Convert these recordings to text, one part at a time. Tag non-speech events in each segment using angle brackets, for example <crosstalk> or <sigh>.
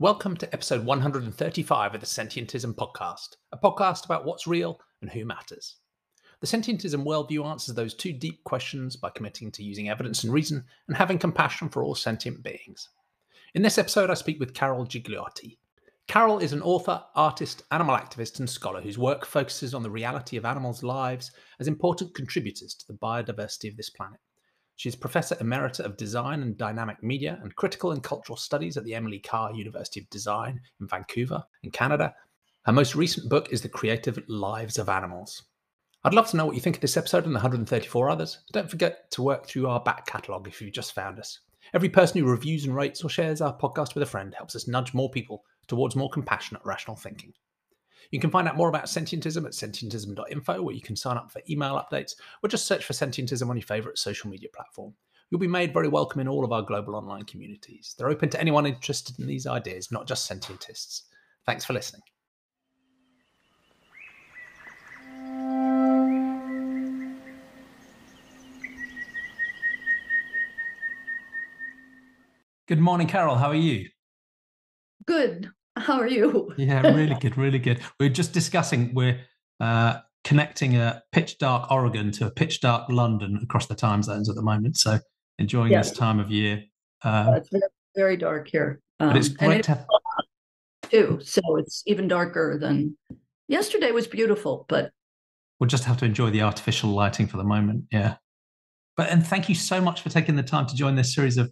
Welcome to episode 135 of the Sentientism Podcast, a podcast about what's real and who matters. The Sentientism worldview answers those two deep questions by committing to using evidence and reason and having compassion for all sentient beings. In this episode, I speak with Carol Gigliotti. Carol is an author, artist, animal activist, and scholar whose work focuses on the reality of animals' lives as important contributors to the biodiversity of this planet. She is Professor Emerita of Design and Dynamic Media and Critical and Cultural Studies at the Emily Carr University of Design in Vancouver, in Canada. Her most recent book is The Creative Lives of Animals. I'd love to know what you think of this episode and the 134 others. Don't forget to work through our back catalogue if you've just found us. Every person who reviews and rates or shares our podcast with a friend helps us nudge more people towards more compassionate, rational thinking. You can find out more about Sentientism at sentientism.info, where you can sign up for email updates, or just search for Sentientism on your favourite social media platform. You'll be made very welcome in all of our global online communities. They're open to anyone interested in these ideas, not just sentientists. Thanks for listening. Good morning, Carol. How are you? Good. <laughs> How are you? <laughs> yeah, really good, really good. We are just discussing we're uh, connecting a pitch dark Oregon to a pitch dark London across the time zones at the moment. So enjoying this time of year. Uh, it's very, very, dark here. Um, but it's great to have <laughs> too. So it's even darker than yesterday was beautiful, but we'll just have to enjoy the artificial lighting for the moment. Yeah. But and thank you so much for taking the time to join this series of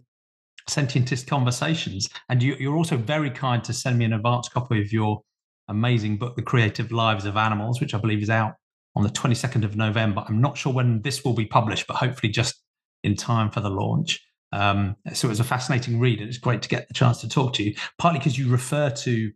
Sentientist Conversations. And you, are also very kind to send me an advance copy of your amazing book, The Creative Lives of Animals, which I believe is out on the 22nd of November. I'm not sure when this will be published, but hopefully just in time for the launch. Um, so it was a fascinating read, and it's great to get the chance to talk to you, partly because you refer to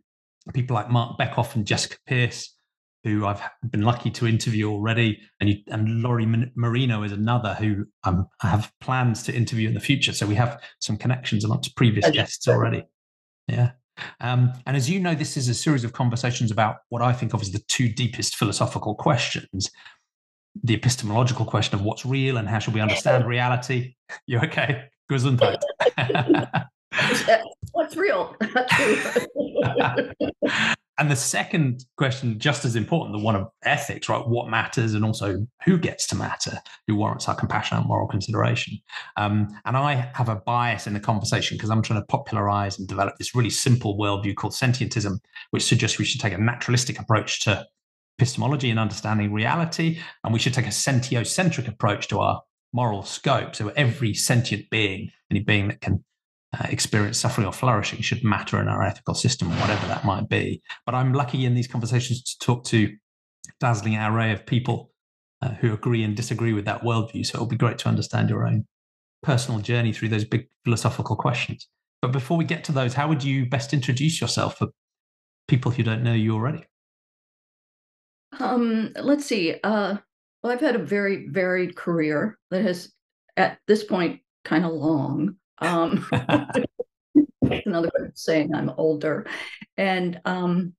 people like Marc Bekoff and Jessica Pierce who I've been lucky to interview already, and you, and Lori Marino is another who um, I have plans to interview in the future. So we have some connections amongst previous guests already. Yeah. Um, and as you know, this is a series of conversations about what I think of as the two deepest philosophical questions the epistemological question of what's real and how should we understand <laughs> reality. <laughs> You okay? Gesundheit. <laughs> what's real? And the second question, just as important, the one of ethics, right? What matters and also who gets to matter, who warrants our compassion and moral consideration. Um, and I have a bias in the conversation because I'm trying to popularize and develop this really simple worldview called sentientism, which suggests we should take a naturalistic approach to epistemology and understanding reality. And we should take a sentiocentric approach to our moral scope. So every sentient being, any being that can uh, experience suffering or flourishing should matter in our ethical system, or whatever that might be. But I'm lucky in these conversations to talk to dazzling array of people uh, who agree and disagree with that worldview. So it'll be great to understand your own personal journey through those big philosophical questions. But before we get to those, how would you best introduce yourself for people who don't know you already? Um, let's see. Uh, well, I've had a very varied career that has, at this point, kind of long. Um, <laughs> another way of saying I'm older. And, um,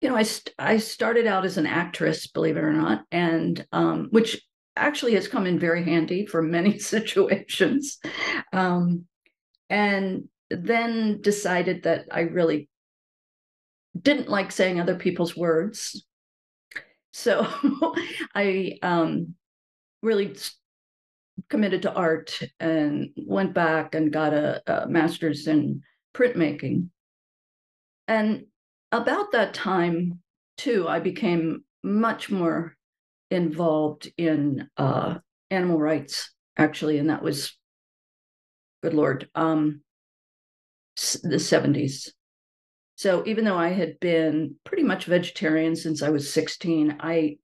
you know, I, st- I started out as an actress, believe it or not, and um, which actually has come in very handy for many <laughs> situations. Um, and then decided that I really didn't like saying other people's words. So <laughs> I um, really committed to art and went back and got a, a master's in printmaking. And about that time, too, I became much more involved in uh, animal rights, actually, and that was, good lord, um, the 70s. So even though I had been pretty much vegetarian since I was 16, I,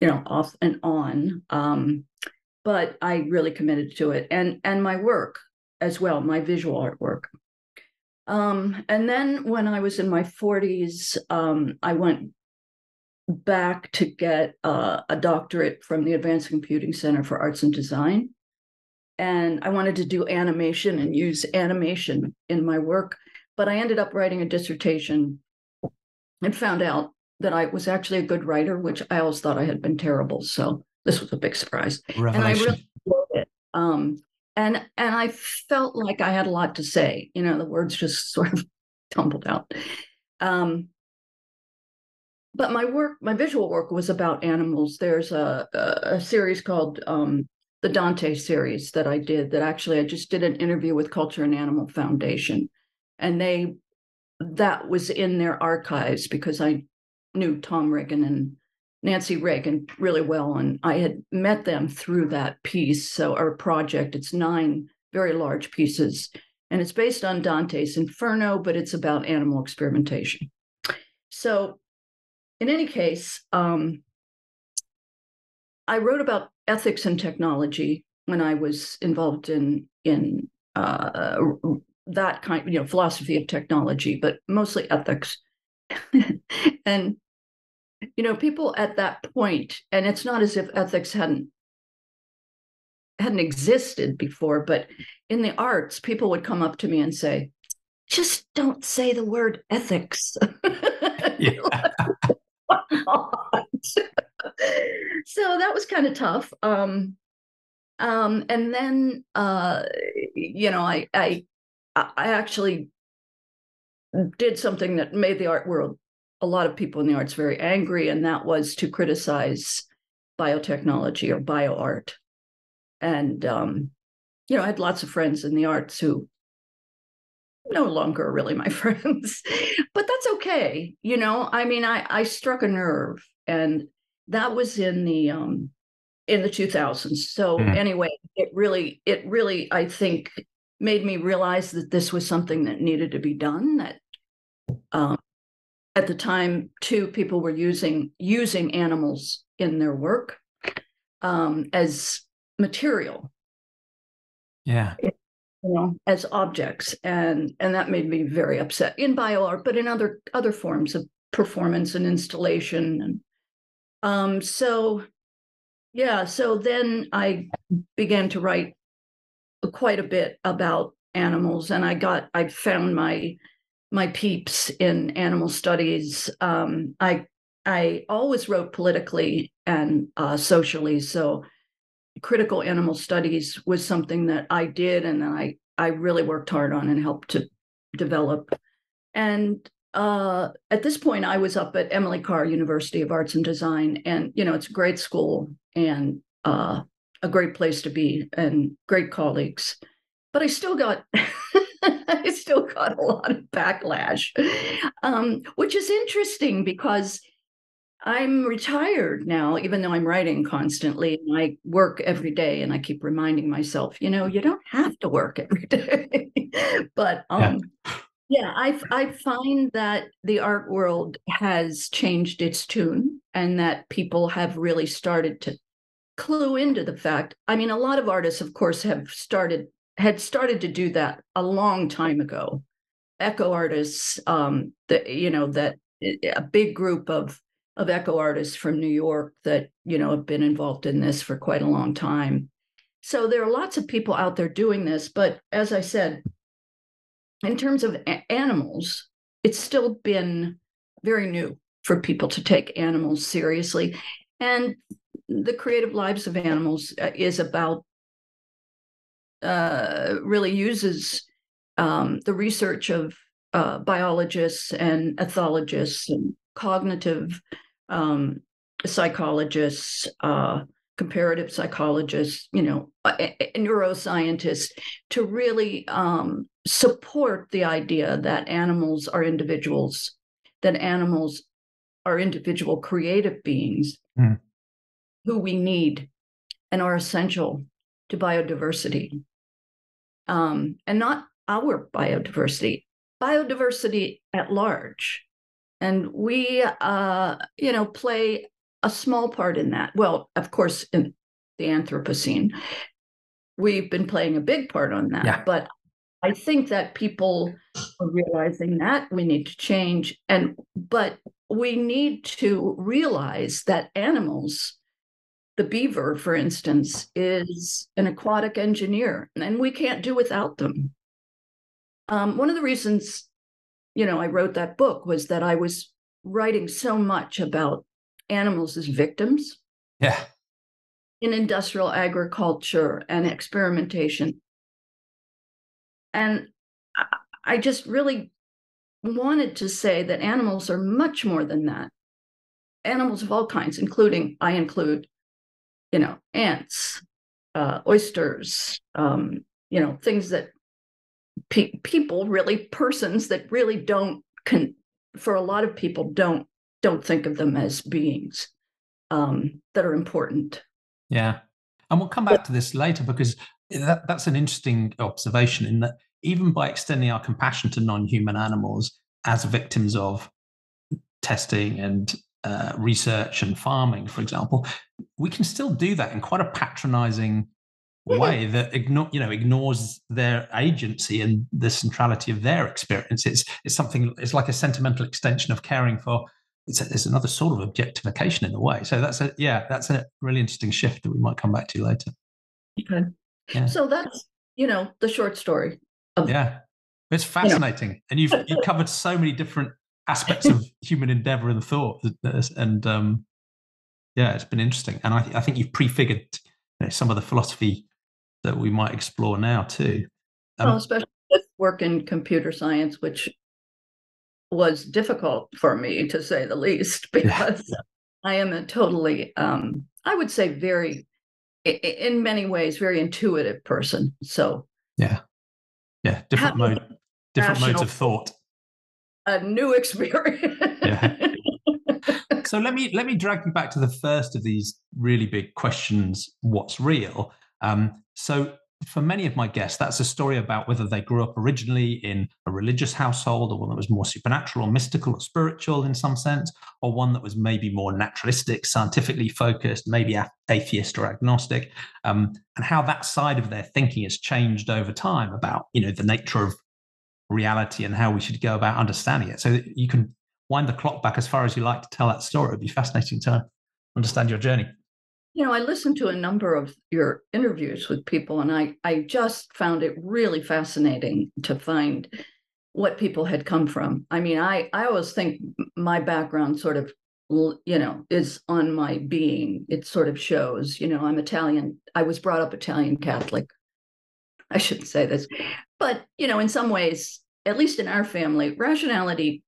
you know, off and on, um, but I really committed to it and and my work as well, my visual artwork. Um, and then when I was in my 40s, um, I went back to get uh, a doctorate from the Advanced Computing Center for Arts and Design. And I wanted to do animation and use animation in my work. But I ended up writing a dissertation and found out that I was actually a good writer, which I always thought I had been terrible. So this was a big surprise. Revelation. And I really enjoyed it. Um, and and I felt like I had a lot to say. You know, the words just <laughs> sort of tumbled out. Um, but my work, my visual work was about animals. There's a, a, a series called um, the Dante series that I did that actually I just did an interview with Culture and Animal Foundation. And they that was in their archives because I knew Tom Regan and Nancy Regan really well. And I had met them through that piece. So our project, it's nine very large pieces. And it's based on Dante's Inferno, but it's about animal experimentation. So in any case, um, I wrote about ethics and technology when I was involved in in uh, that kind, you know, philosophy of technology, but mostly ethics. <laughs> and you know, people at that point, and it's not as if ethics hadn't hadn't existed before, but in the arts, people would come up to me and say, "Just don't say the word ethics." <laughs> <laughs> So that was kind of tough. Um, um, and then, uh, you know, I, I, I actually did something that made the art world, a lot of people in the arts very angry, and that was to criticize biotechnology or bioart. And, um, you know, I had lots of friends in the arts who no longer are really my <laughs> friends, but that's okay. You know, I mean, I, I struck a nerve and that was in the um in the 2000s so mm. anyway it really it really i think made me realize that this was something that needed to be done that um at the time too people were using using animals in their work um as material. Yeah. You know as objects and and that made me very upset in bio art but in other other forms of performance and installation and um, so, yeah, so then I began to write quite a bit about animals, and I got I found my my peeps in animal studies. Um, I I always wrote politically and uh, socially, so critical animal studies was something that I did, and I I really worked hard on and helped to develop. And uh, at this point, I was up at Emily Carr University of Arts and Design, and you know it's a great school and uh, a great place to be, and great colleagues. But I still got, <laughs> <laughs> I still got a lot of backlash, um, which is interesting because I'm retired now, even though I'm writing constantly and I work every day. And I keep reminding myself, you know, you don't have to work every <laughs> day. but um, yeah. Yeah, I I find that the art world has changed its tune and that people have really started to clue into the fact. I mean, a lot of artists, of course, have started had started to do that a long time ago. Eco artists, um, that you know, that a big group of of eco artists from New York that you know have been involved in this for quite a long time. So there are lots of people out there doing this, but as I said, in terms of a- animals, it's still been very new for people to take animals seriously. And the creative lives of animals uh, is about uh, really uses um, the research of uh, biologists and ethologists and cognitive um, psychologists, uh, comparative psychologists, you know, neuroscientists to really um, support the idea that animals are individuals, that animals are individual creative beings mm. who we need and are essential to biodiversity. Um, and not our biodiversity, biodiversity at large. And we, uh, you know, play a small part in that. Well, of course, in the Anthropocene, we've been playing a big part on that. Yeah. But I think that people are realizing that we need to change and but we need to realize that animals the beaver for instance is an aquatic engineer and we can't do without them. Um, one of the reasons you know i wrote that book was that i was writing so much about animals as victims. Yeah. In industrial agriculture and experimentation. And I just really wanted to say that animals are much more than that. Animals of all kinds, including, I include, you know, ants, uh, oysters, um, you know, things that pe- people really, persons that really don't, con- for a lot of people, don't don't think of them as beings um, that are important. Yeah, and we'll come back to this later because that, that's an interesting observation in that even by extending our compassion to non-human animals as victims of testing and uh, research and farming, for example, we can still do that in quite a patronizing way that ignore, you know, ignores their agency and the centrality of their experience. It's, it's something, it's like a sentimental extension of caring for it's, a, it's another sort of objectification in a way. So that's a yeah, that's a really interesting shift that we might come back to later. Okay. Yeah. So that's you know the short story. Of, yeah, it's fascinating, you know. and you've you covered so many different aspects of <laughs> human endeavor and thought, and um, yeah, it's been interesting. And I, I think you've prefigured you know, some of the philosophy that we might explore now too. Um, well, especially with work in computer science, which was difficult for me to say the least <laughs> because yeah. I am a totally, um, I would say, very, in many ways, very intuitive person. So yeah, yeah, different mode, different modes of thought. A new <laughs> experience. yeah. So let me let me drag you back to the first of these really big questions: What's real? Um, so for many of my guests, that's a story about whether they grew up originally in a religious household or one that was more supernatural or mystical or spiritual in some sense, or one that was maybe more naturalistic, scientifically focused, maybe atheist or agnostic, um, and how that side of their thinking has changed over time about you know the nature of reality and how we should go about understanding it. So you can wind the clock back as far as you like to tell that story. It'd be fascinating to understand your journey you know, I listened to a number of your interviews with people, and I, I just found it really fascinating to find what people had come from. I mean, I, I always think my background sort of, you know, is on my being. It sort of shows, you know, I'm Italian. I was brought up Italian Catholic. I shouldn't say this, but, you know, in some ways, at least in our family, rationality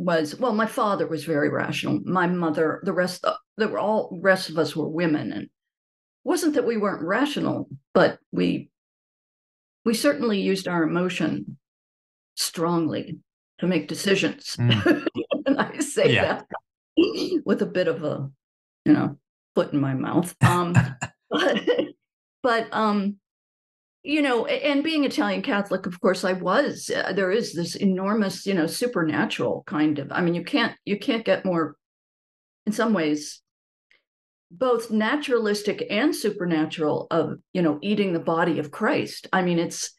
was well my father was very rational my mother the rest of, were all rest of us were women and wasn't that we weren't rational but we we certainly used our emotion strongly to make decisions mm. <laughs> and i say yeah. that with a bit of a you know foot in my mouth um <laughs> but but um you know and being italian catholic of course i was uh, there is this enormous you know supernatural kind of i mean you can't you can't get more in some ways both naturalistic and supernatural of you know eating the body of christ. I mean it's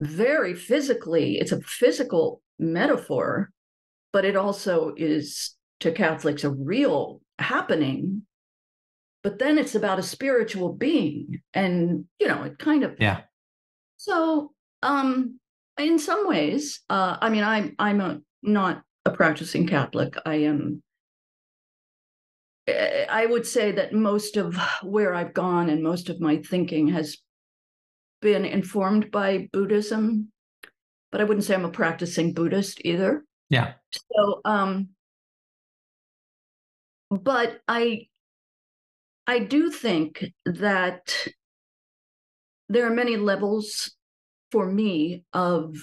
very physically it's a physical metaphor but it also is to catholics a real happening. But then it's about a spiritual being and you know it kind of yeah so, um, in some ways, uh, I mean, I'm I'm a, not a practicing Catholic. I am. Eh, I would say that most of where I've gone and most of my thinking has been informed by Buddhism, but I wouldn't say I'm a practicing Buddhist either. Yeah. So, um, but I, I do think that there are many levels for me of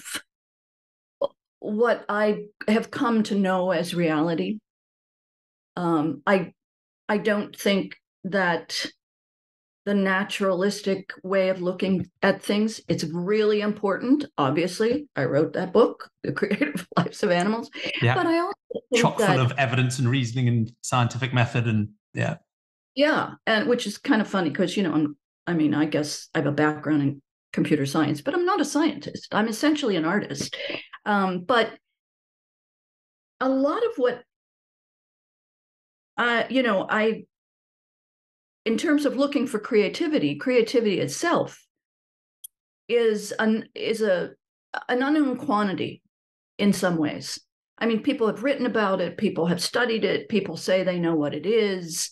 what I have come to know as reality. Um, I I don't think that the naturalistic way of looking at things it's really important obviously i wrote that book <laughs> the creative lives of animals yeah. but i also chock full of evidence and reasoning and scientific method and yeah yeah and which is kind of funny because you know i'm I mean, I guess I have a background in computer science, but I'm not a scientist. I'm essentially an artist. Um, but a lot of what, you know, I, in terms of looking for creativity, creativity itself is an is a an unknown quantity in some ways. I mean, people have written about it, people have studied it, people say they know what it is.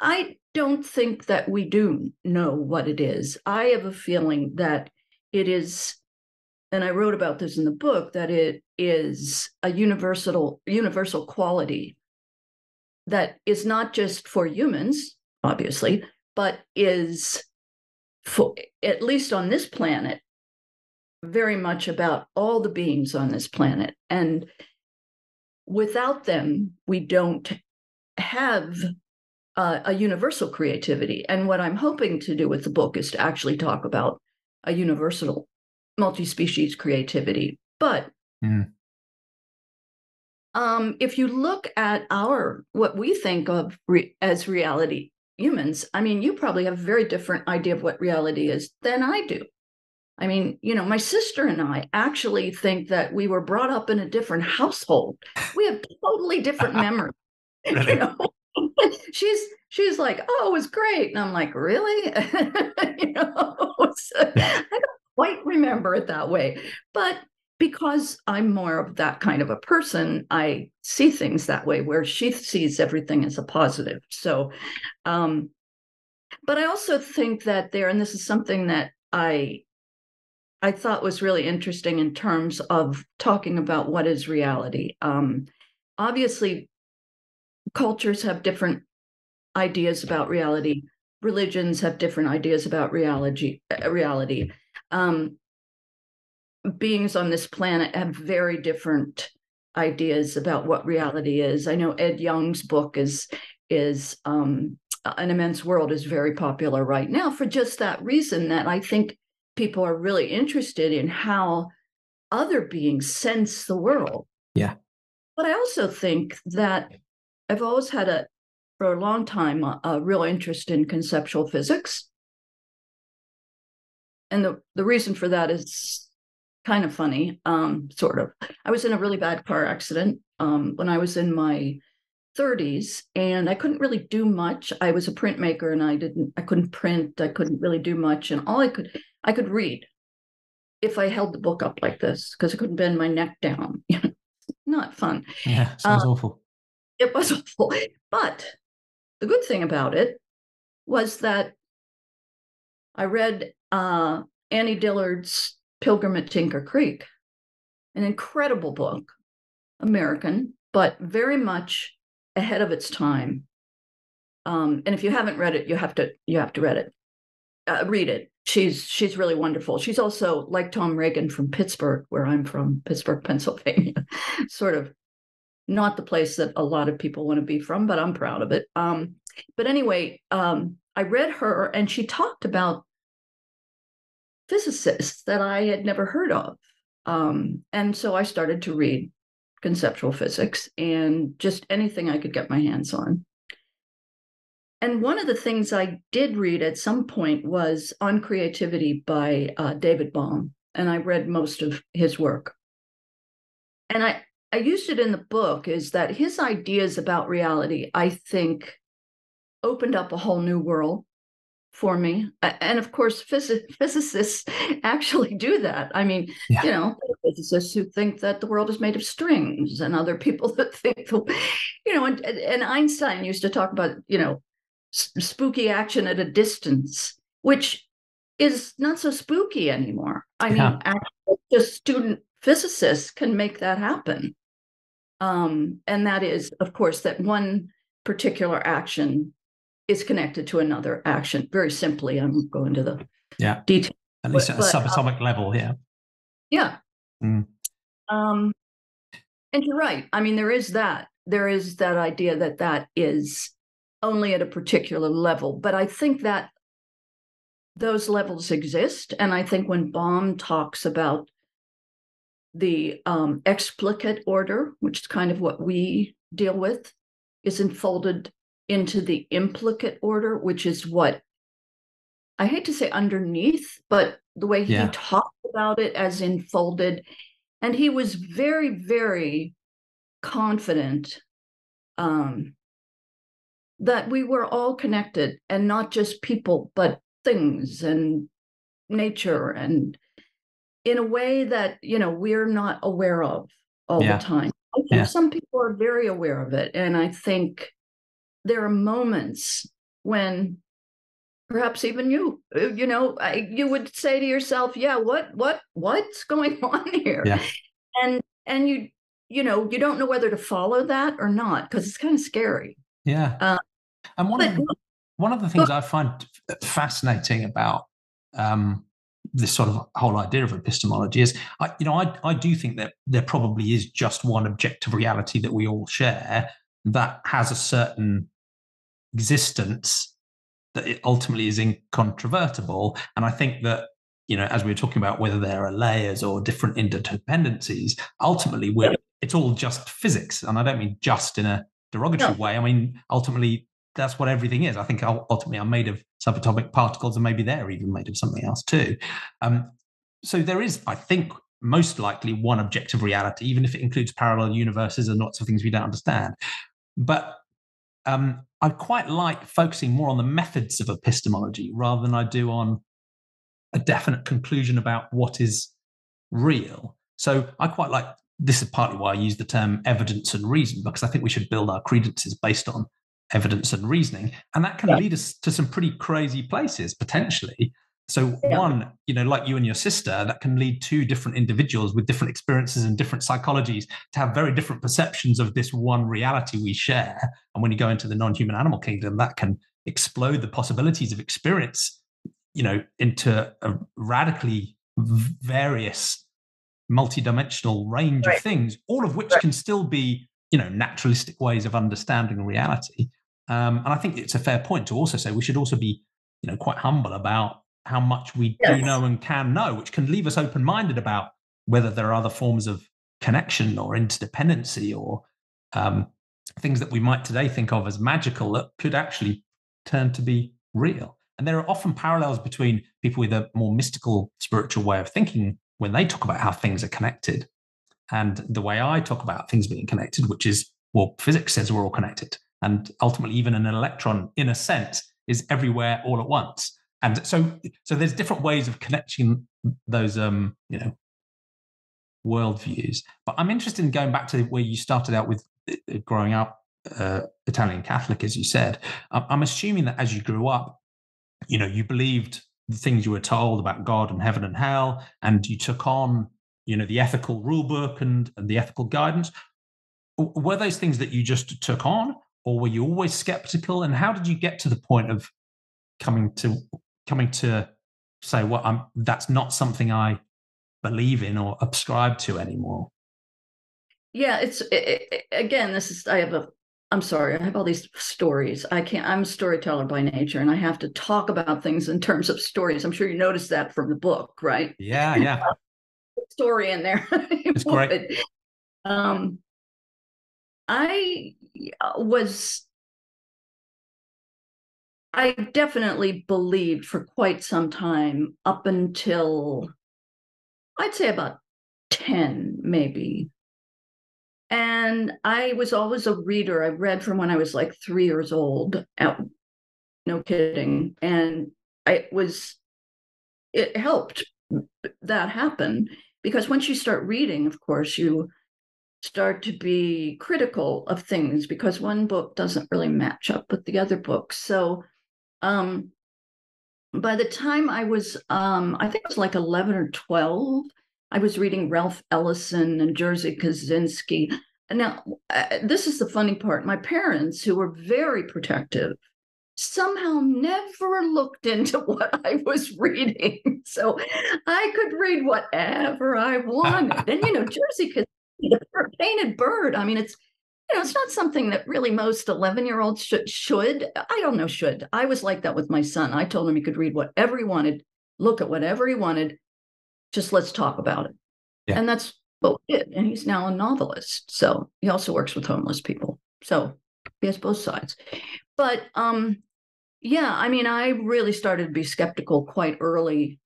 I don't think that we do know what it is. I have a feeling that it is and I wrote about this in the book, that it is a universal universal quality that is not just for humans, obviously, but is for at least on this planet very much about all the beings on this planet and without them we don't have uh, a universal creativity and what i'm hoping to do with the book is to actually talk about a universal multi-species creativity but mm. um, if you look at our what we think of re- as reality humans i mean you probably have a very different idea of what reality is than i do I mean, you know, my sister and I actually think that we were brought up in a different household. We have totally different <laughs> memories. <laughs> you know? <laughs> she's she's like, oh, it was great. And I'm like, really? <laughs> you know, <laughs> so I don't quite remember it that way. But because I'm more of that kind of a person, I see things that way, where she sees everything as a positive. So, um, but I also think that there, and this is something that I I thought was really interesting in terms of talking about what is reality. Um, obviously, cultures have different ideas about reality. Religions have different ideas about reality. Uh, reality. Um, beings on this planet have very different ideas about what reality is. I know Ed Yong's book is is um, an immense world is very popular right now for just that reason that I think people are really interested in how other beings sense the world. Yeah. But I also think that I've always had a, for a long time, a, a real interest in conceptual physics. And the, the reason for that is kind of funny, um, sort of. I was in a really bad car accident um, when I was in my 30s and I couldn't really do much. I was a printmaker and I didn't I couldn't print, I couldn't really do much and all I could I could read if I held the book up like this because I couldn't bend my neck down. <laughs> Not fun. Yeah, sounds um, awful. It was awful. <laughs> But the good thing about it was that I read uh, Annie Dillard's Pilgrim at Tinker Creek, an incredible book, American, but very much ahead of its time. Um, and if you haven't read it, you have to you have to read it, uh, read it. She's she's really wonderful. She's also like Tom Regan from Pittsburgh, where I'm from, Pittsburgh, Pennsylvania, <laughs> sort of not the place that a lot of people want to be from, but I'm proud of it. Um, but anyway, um, I read her, and she talked about physicists that I had never heard of. Um, and so I started to read conceptual physics and just anything I could get my hands on. And one of the things I did read at some point was On Creativity by uh, David Bohm, and I read most of his work. And I, I used it in the book is that his ideas about reality, I think, opened up a whole new world for me. And of course, phys- <laughs> physicists <laughs> actually do that. I mean, yeah. you know, physicists who think that the world is made of strings, and other people <laughs> that think, the, you know, and, and Einstein used to talk about, you know, spooky action at a distance, which is not so spooky anymore. I yeah. mean, actually, just student physicists can make that happen. Um, and that is, of course, that one particular action is connected to another action. Very simply, I'm going to the yeah detail. At least but, at a subatomic uh, level, yeah. Yeah. Mm. Um, and you're right. I mean, there is that. There is that idea that that is only at a particular level. But I think that those levels exist. And I think when Bohm talks about the um, explicate order, which is kind of what we deal with, is enfolded into the implicate order, which is what I hate to say underneath, but the way he yeah. talked about it as enfolded. And he was very, very confident um, that we were all connected and not just people, but things and nature and in a way that, you know, we're not aware of all yeah. the time. I think yeah. some people are very aware of it. And I think there are moments when perhaps even you, uh, you know, I, you would say to yourself, "Yeah, what, what, what's <laughs> going on here?" Yeah. And and you, you know, you don't know whether to follow that or not because it's kind of scary. Yeah. Uh, and one but, of the, one of the things but, I find fascinating about um, this sort of whole idea of epistemology is, I, you know, I, I do think that there probably is just one objective reality that we all share that has a certain existence that it ultimately is incontrovertible. And I think that, you know, as we were talking about whether there are layers or different interdependencies, ultimately we're, it's all just physics. And I don't mean just in a derogatory way. I mean, ultimately that's what everything is. I think ultimately I'm made of subatomic particles, and maybe they're even made of something else too. Um, so there is, I think, most likely one objective reality, even if it includes parallel universes and lots of things we don't understand. But um, I quite like focusing more on the methods of epistemology rather than I do on a definite conclusion about what is real. So I quite like this is partly why I use the term evidence and reason because I think we should build our credences based on evidence and reasoning and that can yeah. lead us to some pretty crazy places potentially so yeah. one you know like you and your sister that can lead two different individuals with different experiences and different psychologies to have very different perceptions of this one reality we share and when you go into the non-human animal kingdom that can explode the possibilities of experience you know into a radically various multidimensional range right. of things all of which right. can still be you know naturalistic ways of understanding reality um, and I think it's a fair point to also say we should also be, you know, quite humble about how much we yes. do know and can know, which can leave us open-minded about whether there are other forms of connection or interdependency or um, things that we might today think of as magical that could actually turn to be real. And there are often parallels between people with a more mystical spiritual way of thinking when they talk about how things are connected and the way I talk about things being connected, which is, well, physics says we're all connected and ultimately even an electron in a sense is everywhere all at once. And so so there's different ways of connecting those um you know worldviews. But i'm interested in going back to where you started out with uh, growing up uh, italian catholic as you said. I'm assuming that as you grew up you know you believed the things you were told about god and heaven and hell and you took on you know the ethical rule book and, and the ethical guidance. Were those things that you just took on or were you always skeptical? And how did you get to the point of coming to coming to say, well, I'm, that's not something I believe in or subscribe to anymore? Yeah, it's it, it, again. This is I have a. I'm sorry, I have all these stories. I can't. I'm a storyteller by nature, and I have to talk about things in terms of stories. I'm sure you noticed that from the book, right? Yeah, yeah. <laughs> story in there. <laughs> it's great. Um, I was I definitely believed for quite some time up until I'd say about 10 maybe. And I was always a reader. I read from when I was like 3 years old. No kidding. And I was it helped that happen because once you start reading, of course, you start to be critical of things because one book doesn't really match up with the other books. So um, by the time I was, um, I think it was like 11 or 12, I was reading Ralph Ellison and Jerzy Kosinski. And now, uh, this is the funny part. My parents, who were very protective, somehow never looked into <laughs> what I was reading. So I could read whatever I <laughs> wanted. and, you know, Jerzy the painted bird. I mean, it's you know, it's not something that really most 11 year olds should, should. I don't know, should. I was like that with my son. I told him he could read whatever he wanted, look at whatever he wanted. Just let's talk about it. Yeah. And that's what we did. And he's now a novelist. So he also works with homeless people. So he has both sides. But um, yeah, I mean, I really started to be skeptical quite early.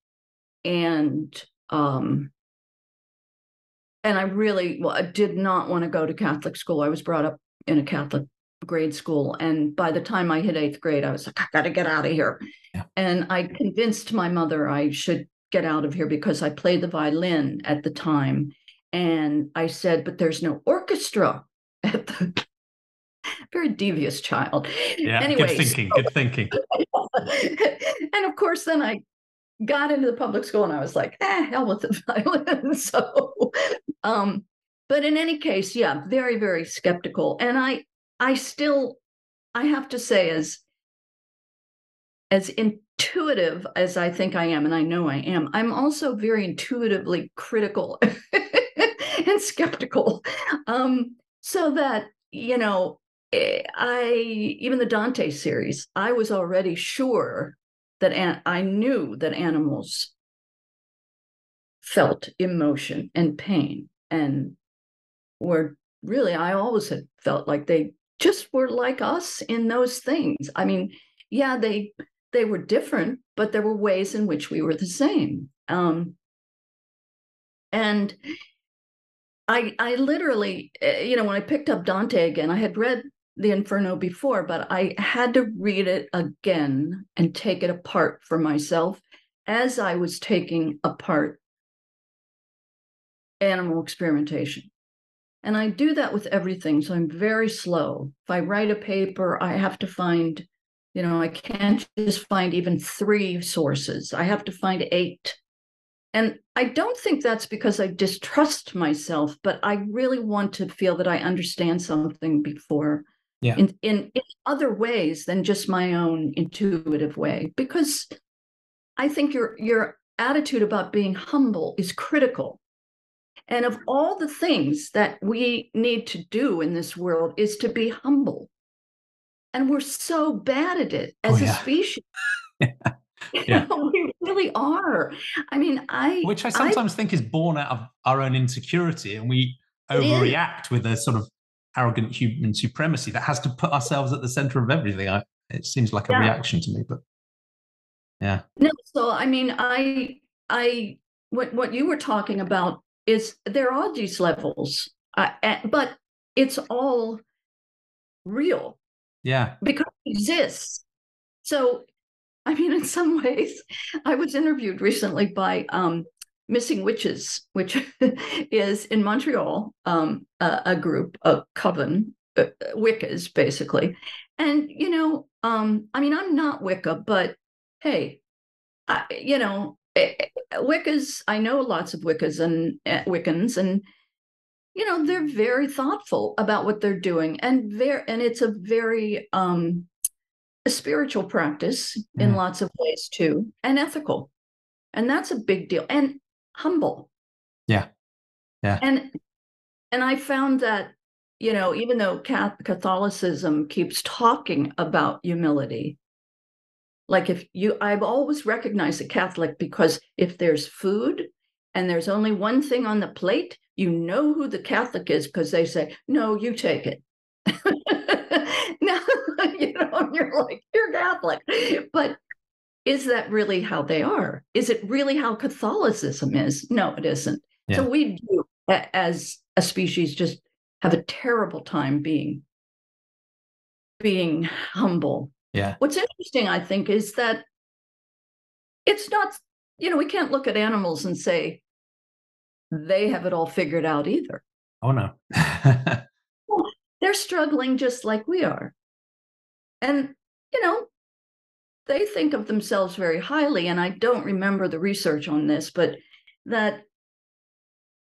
And um, and I really well, I did not want to go to Catholic school. I was brought up in a Catholic grade school. And by the time I hit eighth grade, I was like, I got to get out of here. Yeah. And I convinced my mother I should get out of here because I played the violin at the time. And I said, but there's no orchestra <laughs> at the <laughs> very devious child. Yeah, anyway, good thinking, so, good thinking. <laughs> and of course, then I got into the public school and I was like, eh, hell with the <laughs> violence. <laughs> so, um, but in any case, yeah, very, very skeptical. And I, I still, I have to say, as as intuitive as I think I am, and I know I am, I'm also very intuitively critical <laughs> and skeptical. Um, so that, you know, eh, I, even the Dante series, I was already sure that an- I knew that animals felt emotion and pain and were really, I always had felt like they just were like us in those things. I mean, yeah, they they were different, but there were ways in which we were the same. Um, and I I literally, eh, you know, when I picked up Dante again, I had read the Inferno before, but I had to read it again and take it apart for myself as I was taking apart animal experimentation. And I do that with everything. So I'm very slow. If I write a paper, I have to find, you know, I can't just find even three sources. I have to find eight. And I don't think that's because I distrust myself, but I really want to feel that I understand something before yeah. in, in, in other ways than just my own intuitive way. Because I think your your attitude about being humble is critical and of all the things that we need to do in this world is to be humble. And we're so bad at it as oh, yeah. a species. <laughs> <laughs> yeah. we really are. I mean, I which I sometimes I, think is born out of our own insecurity, and we overreact with a sort of arrogant human supremacy that has to put ourselves at the center of everything. I, it seems like a yeah. reaction to me, but yeah. No, so I mean, I, I, what what you were talking about is there are these levels, uh, but it's all real. Yeah. Because it exists. So, I mean, in some <laughs> ways, I was interviewed recently by um, Missing Witches, which <laughs> is in Montreal, um, a, a, group, a coven, uh, Wiccas, basically. And, you know, um, I mean, I'm not Wicca, but hey, I, you know, Eh, eh, Wiccas, I know lots of Wiccas and uh, Wiccans, and you know they're very thoughtful about what they're doing, and very and it's a very um, a spiritual practice mm. in lots of ways too, and ethical, and that's a big deal, and humble. Yeah, yeah, and and I found that you know even though Catholicism keeps talking about humility, like if you, I've always recognized a Catholic because if there's food and there's only one thing on the plate, you know who the Catholic is because they say, no, you take it. <laughs> now, <laughs> you know, you're like, you're Catholic. But is that really how they are? Is it really how Catholicism is? No, it isn't. Yeah. So we do, as a species, just have a terrible time being being humble yeah. What's interesting, I think, is that it's not, you know, we can't look at animals and say they have it all figured out either. Oh, no. <laughs> well, they're struggling just like we are. And, you know, they think of themselves very highly. And I don't remember the research on this, but that,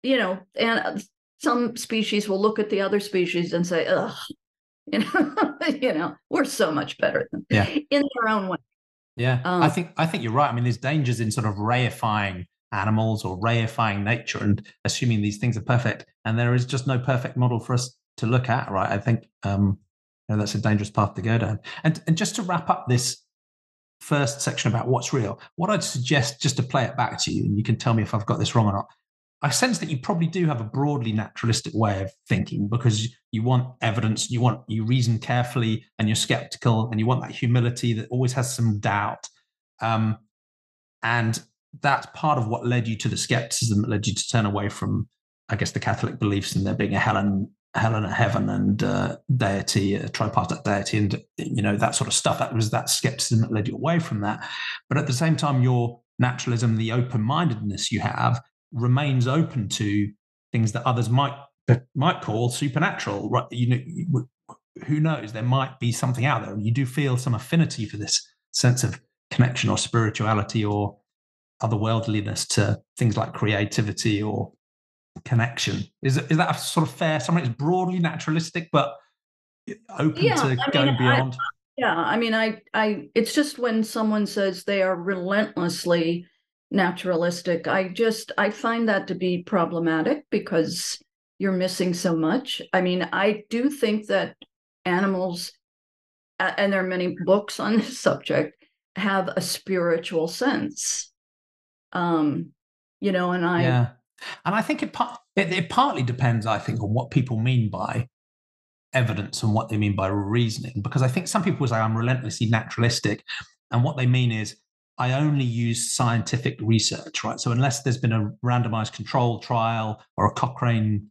you know, and some species will look at the other species and say, ugh, <laughs> you know, you know, we're so much better than yeah. in their own way. Yeah, um, I think I think you're right. I mean, there's dangers in sort of reifying animals or reifying nature and assuming these things are perfect, and there is just no perfect model for us to look at, right? I think um, you know, that's a dangerous path to go down. And and just to wrap up this first section about what's real, what I'd suggest just to play it back to you, and you can tell me if I've got this wrong or not, I sense that you probably do have a broadly naturalistic way of thinking because you want evidence, you want you reason carefully, and you're skeptical, and you want that humility that always has some doubt. Um, and that's part of what led you to the skepticism that led you to turn away from, I guess, the Catholic beliefs and there being a hell and hell and heaven and uh, deity, a tripartite deity, and you know that sort of stuff. That was that skepticism that led you away from that. But at the same time, your naturalism, the open mindedness you have, remains open to things that others might might call supernatural. Right? You know, who knows? There might be something out there, and you do feel some affinity for this sense of connection or spirituality or otherworldliness to things like creativity or connection. Is is that a sort of fair? Something It's broadly naturalistic, but open yeah, to I going mean, beyond. I, yeah, I mean, I, I, it's just when someone says they are relentlessly naturalistic, I just, I find that to be problematic because you're missing so much. I mean, I do think that animals, and there are many books on this subject, have a spiritual sense. Um, you know, and I, yeah, and I think it, it, it partly depends, I think, on what people mean by evidence and what they mean by reasoning. Because I think some people say I'm relentlessly naturalistic, and what they mean is I only use scientific research, right? So unless there's been a randomized control trial or a Cochrane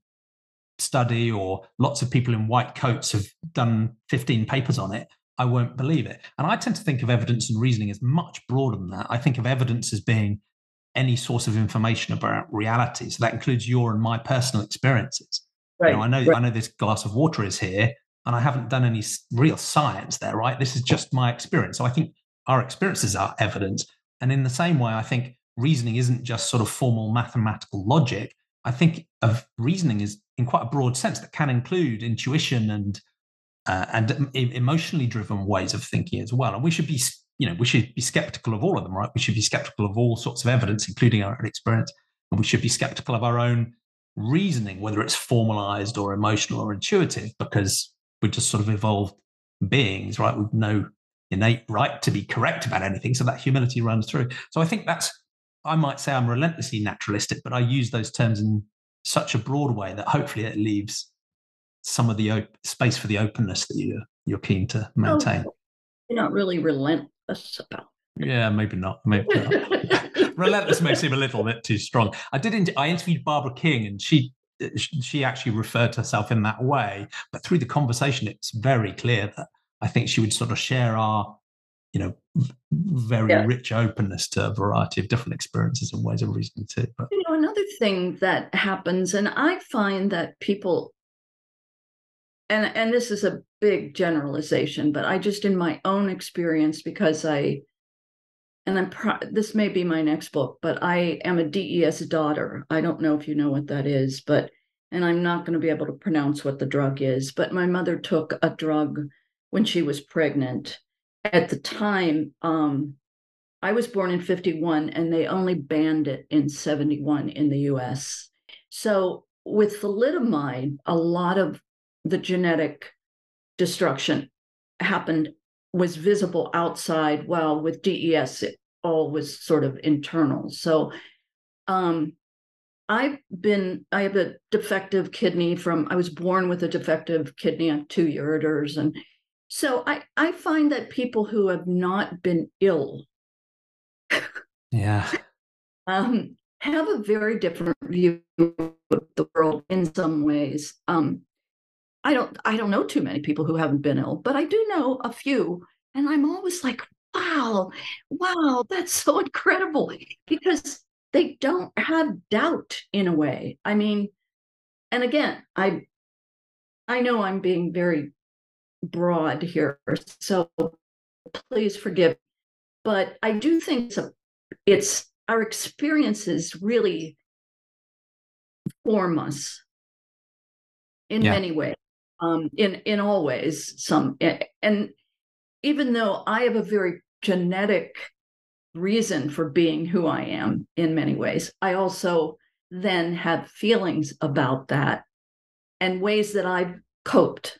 study or lots of people in white coats have done 15 papers on it, I won't believe it. And I tend to think of evidence and reasoning as much broader than that. I think of evidence as being any source of information about reality. So that includes your and my personal experiences. Right. You know, I know right. I know this glass of water is here, and I haven't done any real science there, right? This is just my experience. So I think our experiences are evidence. And in the same way, I think reasoning isn't just sort of formal mathematical logic. I think of reasoning is in quite a broad sense that can include intuition and uh, and emotionally driven ways of thinking as well. And we should be, you know, we should be skeptical of all of them, right? We should be skeptical of all sorts of evidence, including our own experience, and we should be skeptical of our own reasoning, whether it's formalized or emotional or intuitive, because we're just sort of evolved beings, right? With no innate right to be correct about anything. So that humility runs through. So I think that's, I might say I'm relentlessly naturalistic, but I use those terms in such a broad way that hopefully it leaves some of the op- space for the openness that you're, you're keen to maintain. you're not really about yeah, maybe not. Maybe not. <laughs> Relentless may seem a little bit too strong. I did. I interviewed Barbara King, and she she actually referred to herself in that way. But through the conversation, it's very clear that I think she would sort of share our, you know, very yeah. rich openness to a variety of different experiences and ways of reasoning too. But you know, another thing that happens, and I find that people and and this is a big generalization but i just in my own experience because i and I'm pro- this may be my next book, but I am a DES daughter. I don't know if you know what that is, but and I'm not going to be able to pronounce what the drug is, but my mother took a drug when she was pregnant. At the time, um, I was born in 51 and they only banned it in 71 in the US. So with thalidomide, a lot of the genetic destruction happened was visible outside, while with DES, it all was sort of internal. So um, I've been, I have a defective kidney from, I was born with a defective kidney on two ureters. And so I, I find that people who have not been ill. yeah. <laughs> Um, have a very different view of the world in some ways. Um, I don't I don't know too many people who haven't been ill, but I do know a few. And I'm always like, wow, wow, that's so incredible because they don't have doubt in a way. I mean, and again, I I know I'm being very broad here, so please forgive. But I do think it's, a, it's our experiences really form us in yeah. many ways um, in in all ways. Some and even though I have a very genetic reason for being who I am in many ways, I also then have feelings about that and ways that I've coped.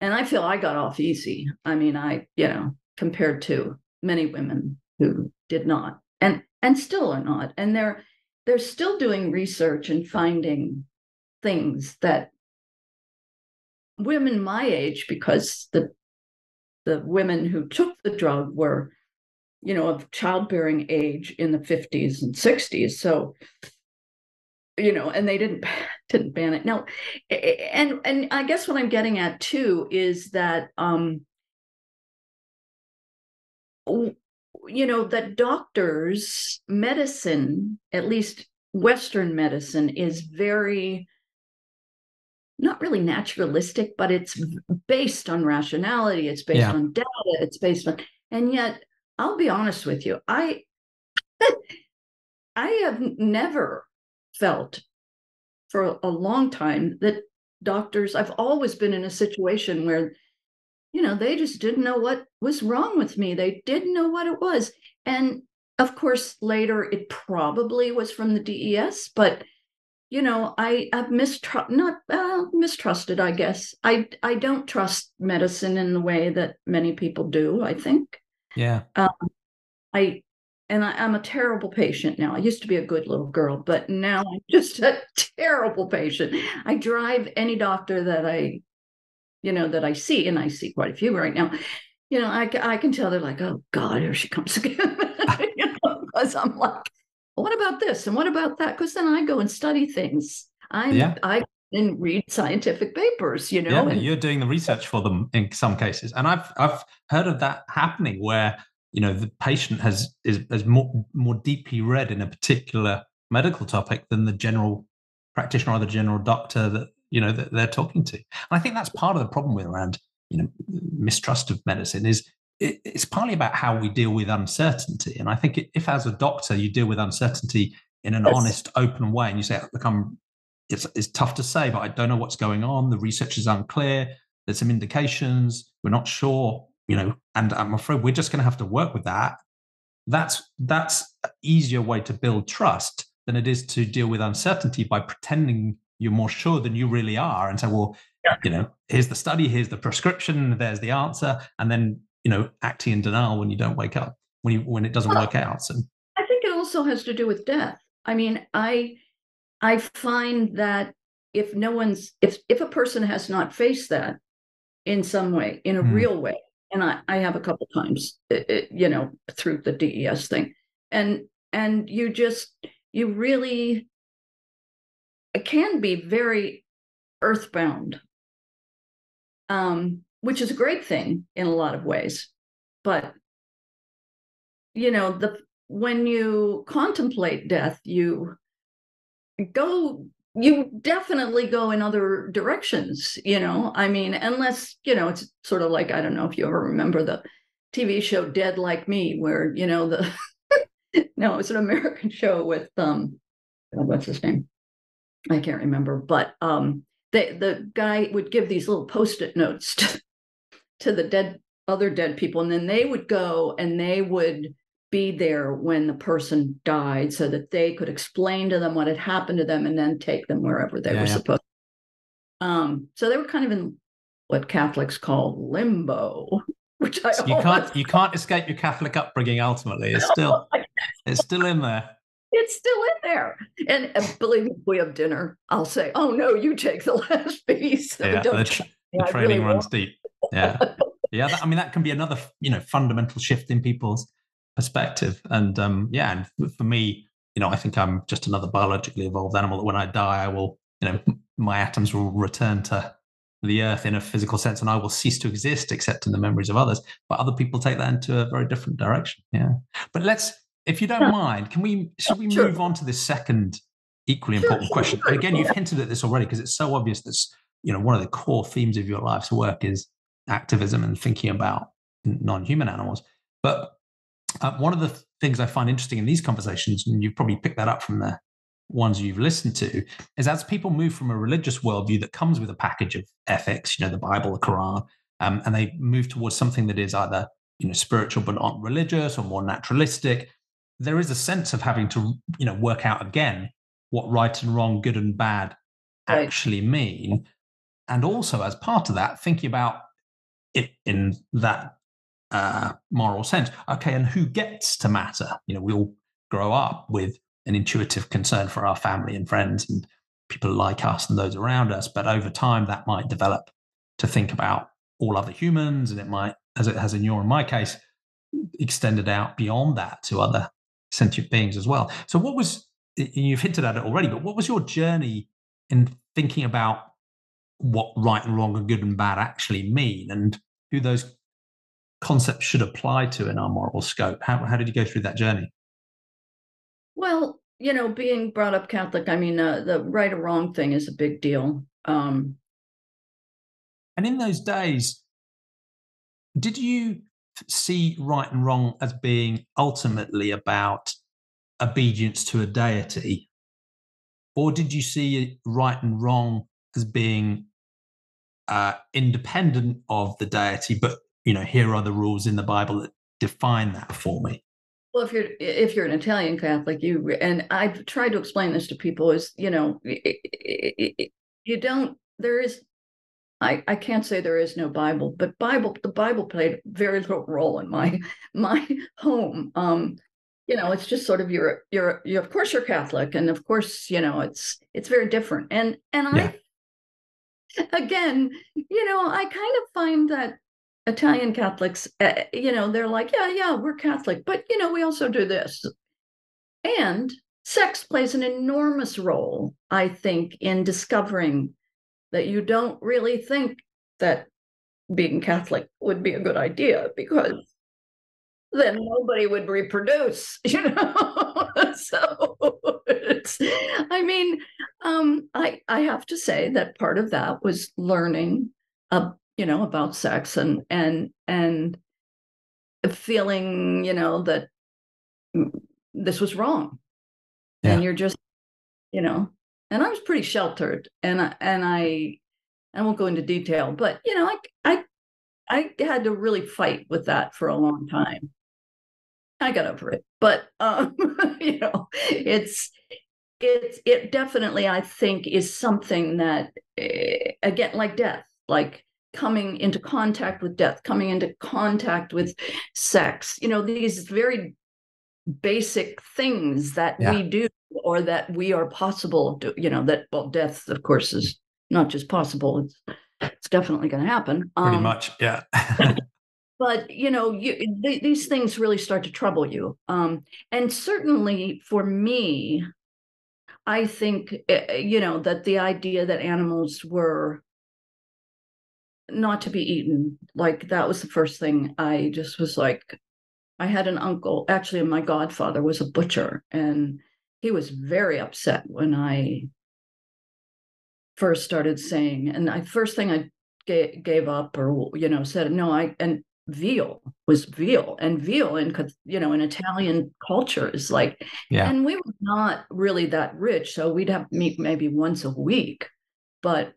And I feel I got off easy. I mean, I, you know, compared to many women who did not and and still are not. And they're they're still doing research and finding things that women my age, because the the women who took the drug were, you know, of childbearing age in the 50s and 60s. So, you know, and they didn't <laughs> didn't ban it. Now, and and I guess what I'm getting at too is that um you know that doctors medicine at least western medicine is very not really naturalistic, but it's based on rationality. It's based yeah. on data. It's based on, and yet I'll be honest with you, I <laughs> I have never felt for a long time that doctors, I've always been in a situation where, you know, they just didn't know what was wrong with me. They didn't know what it was. And of course, later it probably was from the DES, but you know, I I've mistrust not uh, mistrusted, I guess. I I don't trust medicine in the way that many people do. I think. Yeah. Um, I and I, am a terrible patient now. I used to be a good little girl, but now I'm <laughs> just a terrible patient. I drive any doctor that I, you know, that I see, and I see quite a few right now. You know, I, I can tell they're like, oh God, here she comes <laughs> again. <laughs> you know, because I'm like, what about this and what about that? Because then I go and study things. I yeah. I and read scientific papers. You know, yeah, and, you're doing the research for them in some cases, and I've I've heard of that happening where you know the patient has is, is more more deeply read in a particular medical topic than the general practitioner or the general doctor that you know that they're talking to and i think that's part of the problem with around you know mistrust of medicine is it's partly about how we deal with uncertainty and i think if as a doctor you deal with uncertainty in an yes. honest open way and you say look i'm it's, it's tough to say but i don't know what's going on the research is unclear there's some indications we're not sure you know, and I'm afraid we're just going to have to work with that. That's that's an easier way to build trust than it is to deal with uncertainty by pretending you're more sure than you really are and say, well, yeah. you know, here's the study, here's the prescription, there's the answer, and then you know, acting in denial when you don't wake up, when you when it doesn't well, work out. So I think it also has to do with death. I mean, I I find that if no one's if if a person has not faced that in some way, in a mm. real way, and I, I have a couple times, you know, through the DES thing, and and you just you really it can be very earthbound, um, which is a great thing in a lot of ways, but you know the when you contemplate death, you go you definitely go in other directions you know? I mean unless you know it's sort of like i don't know if you ever remember the tv show dead like me where you know the <laughs> no it's an american show with um what's his name? I can't remember but um they, the guy would give these little post-it notes to, to the dead other dead people and then they would go and they would be there when the person died so that they could explain to them what had happened to them and then take them wherever they yeah, were yeah. supposed. Um so they were kind of in what catholics call limbo <laughs> which i you can't you can't escape your catholic upbringing ultimately. It's <laughs> still it's still in there. It's still in there. And, and believe me we have dinner i'll say oh no you take the <laughs> last piece. Yeah, the, tra- training really runs deep yeah yeah that, i mean that can be another you know fundamental shift in people's perspective. And um, yeah, and for me, you know, I think I'm just another biologically evolved animal that when I die, I will, you know, my atoms will return to the earth in a physical sense and I will cease to exist except in the memories of others. But other people take that into a very different direction. Yeah. But let's, if you don't yeah. mind, can we, should we sure. move on to this second equally important question? Sure, again, you've hinted at this already because it's so obvious that, you know, one of the core themes of your life's work is activism and thinking about non-human animals. But uh, one of the things I find interesting in these conversations, and you've probably picked that up from the ones you've listened to, is as people move from a religious worldview that comes with a package of ethics, you know, the Bible, the Quran, um, and they move towards something that is either you know spiritual but not religious or more naturalistic. There is a sense of having to you know work out again what right and wrong, good and bad actually mean, and also as part of that, thinking about it in that uh, moral sense. Okay, and who gets to matter? You know, we all grow up with an intuitive concern for our family and friends and people like us and those around us. But over time, that might develop to think about all other humans, and it might, as it has in your and my case, extended out beyond that to other sentient beings as well. So, what was you've hinted at it already, but what was your journey in thinking about what right and wrong and good and bad actually mean, and who those concepts should apply to in our moral scope. How, how did you go through that journey? Well, you know, being brought up Catholic, I mean, uh, the right or wrong thing is a big deal. Um, and in those days, did you see right and wrong as being ultimately about obedience to a deity? Or did you see right and wrong as being uh, independent of the deity, but you know, here are the rules in the Bible that define that for me? Well, if you're if you're an Italian Catholic, you and I've tried to explain this to people is you know you don't there is I, I can't say there is no Bible, but Bible the Bible played very little role in my my home. Um, you know, it's just sort of you're you're you of course you're Catholic, and of course you know it's it's very different. And and yeah. I <laughs> again, you know, I kind of find that Italian Catholics, uh, you know, they're like, yeah, yeah, we're Catholic, but you know, we also do this, and sex plays an enormous role, I think, in discovering that you don't really think that being Catholic would be a good idea because then nobody would reproduce, <laughs> you know. so it's, I mean, um, I I have to say that part of that was learning, uh, you know, about sex and and and feeling, you know, that this was wrong, yeah. and you're just, you know, and I was pretty sheltered, and I, and I I won't go into detail, but you know, I I I had to really fight with that for a long time. I got over it, but um, <laughs> you know, it's it's it definitely I think is something that uh, again, like death, like coming into contact with death, coming into contact with sex, you know, these very basic things that yeah. we do or that we are possible to, you know, that, well, death, of course, is not just possible, it's, it's definitely going to happen. Pretty um, much, yeah. <laughs> but you know you, th- these things really start to trouble you. Um, and certainly for me i think uh, you know that the idea that animals were not to be eaten like that was the first thing i just was like i had an uncle actually my godfather was a butcher and he was very upset when I first started saying, and I first thing I gave up or you know said no, I and veal was veal and veal in you know in Italian culture is like, yeah. and we were not really that rich, so we'd have meat maybe once a week, but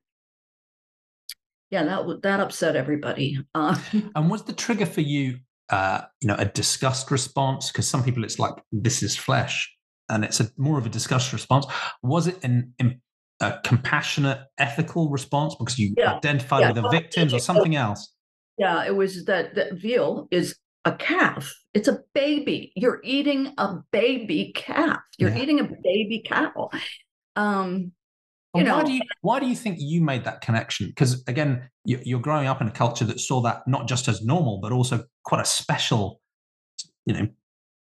yeah, that would that upset everybody. Uh, <laughs> and was the trigger for you, uh, you know, a disgust response? Because some people, it's like this is flesh, and it's a more of a disgust response. Was it an, an a compassionate, ethical response because you yeah. identified yeah. with the victims or something else? Yeah, it was that, that veal is a calf. It's a baby. You're eating a baby calf. You're yeah. eating a baby cow. Um, you know, why do you why do you think you made that connection? Because again, you're growing up in a culture that saw that not just as normal, but also quite a special, you know,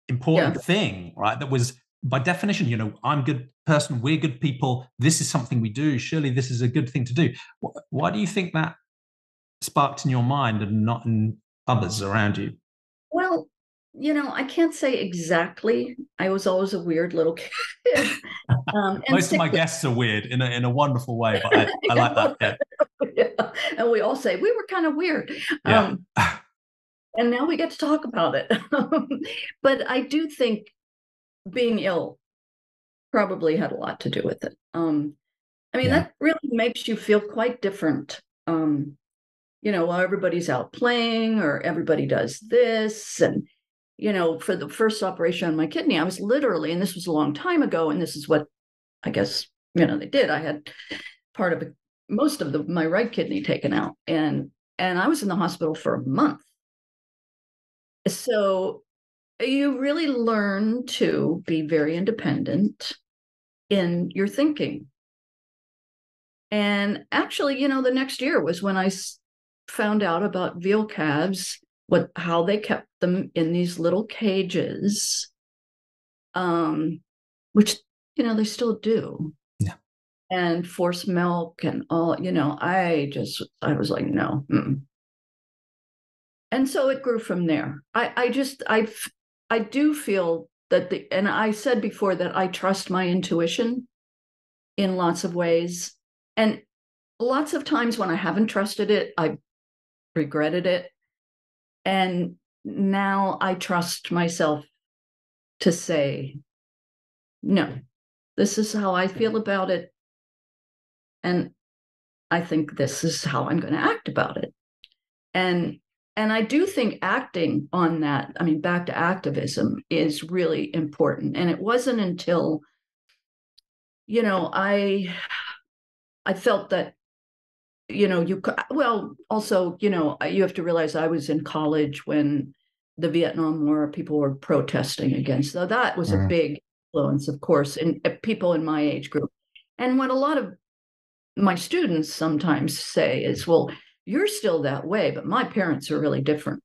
important yeah. thing, right? That was by definition, you know, I'm good person, we're good people. This is something we do. Surely this is a good thing to do. Why do you think that sparked in your mind and not in others around you? Well, you know, I can't say exactly. I was always a weird little <laughs> kid. Um, Most of my guests are weird in a in a wonderful way, but I, <laughs> I like that. Yeah. yeah. And we all say we were kind of weird. Yeah. Um, and now we get to talk about it. <laughs> but I do think being ill probably had a lot to do with it. Um, I mean, yeah. that really makes you feel quite different. Um, you know, while everybody's out playing or everybody does this. And, you know, for the first operation on my kidney, I was literally, and this was a long time ago, and this is what I guess, you know, they did. I had part of most of the my right kidney taken out. And and I was in the hospital for a month. So you really learn to be very independent in your thinking. And actually, you know, the next year was when I found out about veal calves, what how they kept them in these little cages, um, which you know they still do. Yeah. And force milk and all, you know, I just I was like, no. Mm-mm. And so it grew from there. I I just I I do feel that the, and I said before that I trust my intuition in lots of ways. And lots of times when I haven't trusted it, I regretted it. And now I trust myself to say, no, this is how I feel about it. And I think this is how I'm going to act about it. And and I do think acting on that, I mean, back to activism is really important. And it wasn't until, you know, I I felt that you know, you well, also, you know, you have to realize I was in college when the Vietnam War people were protesting against. So that was mm. a big influence, of course, in uh, people in my age group. And what a lot of my students sometimes say is, well, you're still that way, but my parents are really different.